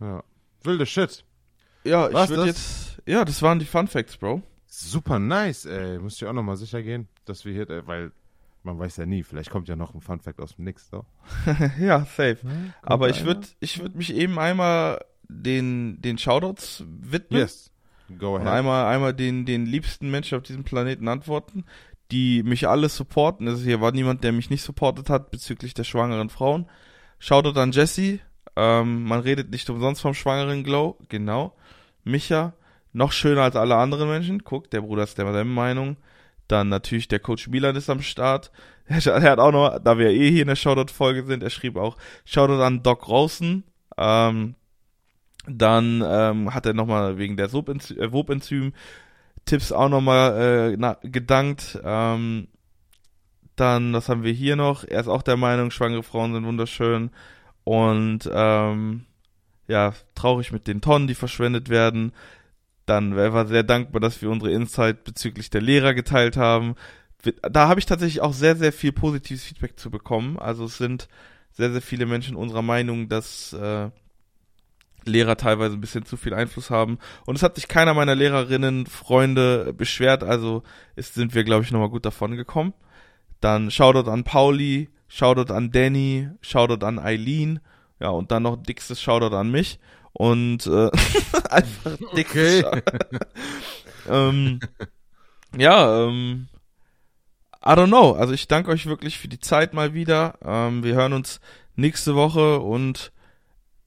Ja. Wilde Shit. Ja, Was, ich würde das? jetzt. Ja, das waren die Fun Facts, Bro. Super nice, ey. Muss ich auch nochmal sicher gehen, dass wir hier, äh, weil man weiß ja nie, vielleicht kommt ja noch ein Fun Fact aus dem Nix, so. (laughs) ja, safe. Aber Kommt ich würde ich würd mich eben einmal den, den Shoutouts widmen. Yes. Go Und ahead. einmal, einmal den, den liebsten Menschen auf diesem Planeten antworten, die mich alle supporten. Also hier war niemand, der mich nicht supportet hat bezüglich der schwangeren Frauen. Shoutout an Jesse. Ähm, man redet nicht umsonst vom schwangeren Glow. Genau. Micha. Noch schöner als alle anderen Menschen. Guck, der Bruder ist der der Meinung. Dann natürlich der Coach Milan ist am Start. (laughs) Er hat auch noch, da wir eh hier in der Shoutout-Folge sind, er schrieb auch Shoutout an Doc Rosen. Ähm, dann ähm, hat er nochmal wegen der äh, Wobenzym Tipps auch nochmal äh, gedankt. Ähm, dann, was haben wir hier noch? Er ist auch der Meinung, schwangere Frauen sind wunderschön. Und ähm, ja, traurig mit den Tonnen, die verschwendet werden. Dann er war sehr dankbar, dass wir unsere Insight bezüglich der Lehrer geteilt haben. Da habe ich tatsächlich auch sehr, sehr viel positives Feedback zu bekommen. Also es sind sehr, sehr viele Menschen unserer Meinung, dass äh, Lehrer teilweise ein bisschen zu viel Einfluss haben. Und es hat sich keiner meiner Lehrerinnen, Freunde beschwert, also ist, sind wir, glaube ich, nochmal gut davon gekommen. Dann Shoutout an Pauli, Shoutout an Danny, Shoutout an Eileen, ja, und dann noch dickstes Shoutout an mich. Und äh, (laughs) einfach dickstes Okay. (laughs) ähm, ja, ähm, I don't know. Also ich danke euch wirklich für die Zeit mal wieder. Ähm, wir hören uns nächste Woche und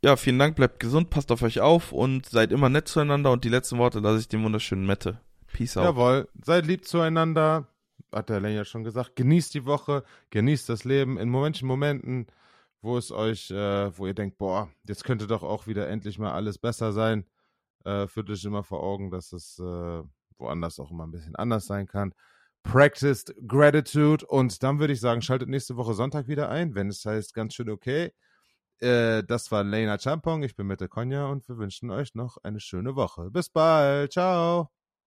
ja, vielen Dank, bleibt gesund, passt auf euch auf und seid immer nett zueinander und die letzten Worte lasse ich dem wunderschönen Mette. Peace out. Jawohl, seid lieb zueinander, hat der Len ja schon gesagt. Genießt die Woche, genießt das Leben in manchen Momenten, wo es euch, äh, wo ihr denkt, boah, jetzt könnte doch auch wieder endlich mal alles besser sein. Äh, führt euch immer vor Augen, dass es äh, woanders auch immer ein bisschen anders sein kann. Practiced Gratitude und dann würde ich sagen, schaltet nächste Woche Sonntag wieder ein, wenn es heißt ganz schön okay. Äh, das war Lena Champong, ich bin Mette Konja und wir wünschen euch noch eine schöne Woche. Bis bald, ciao.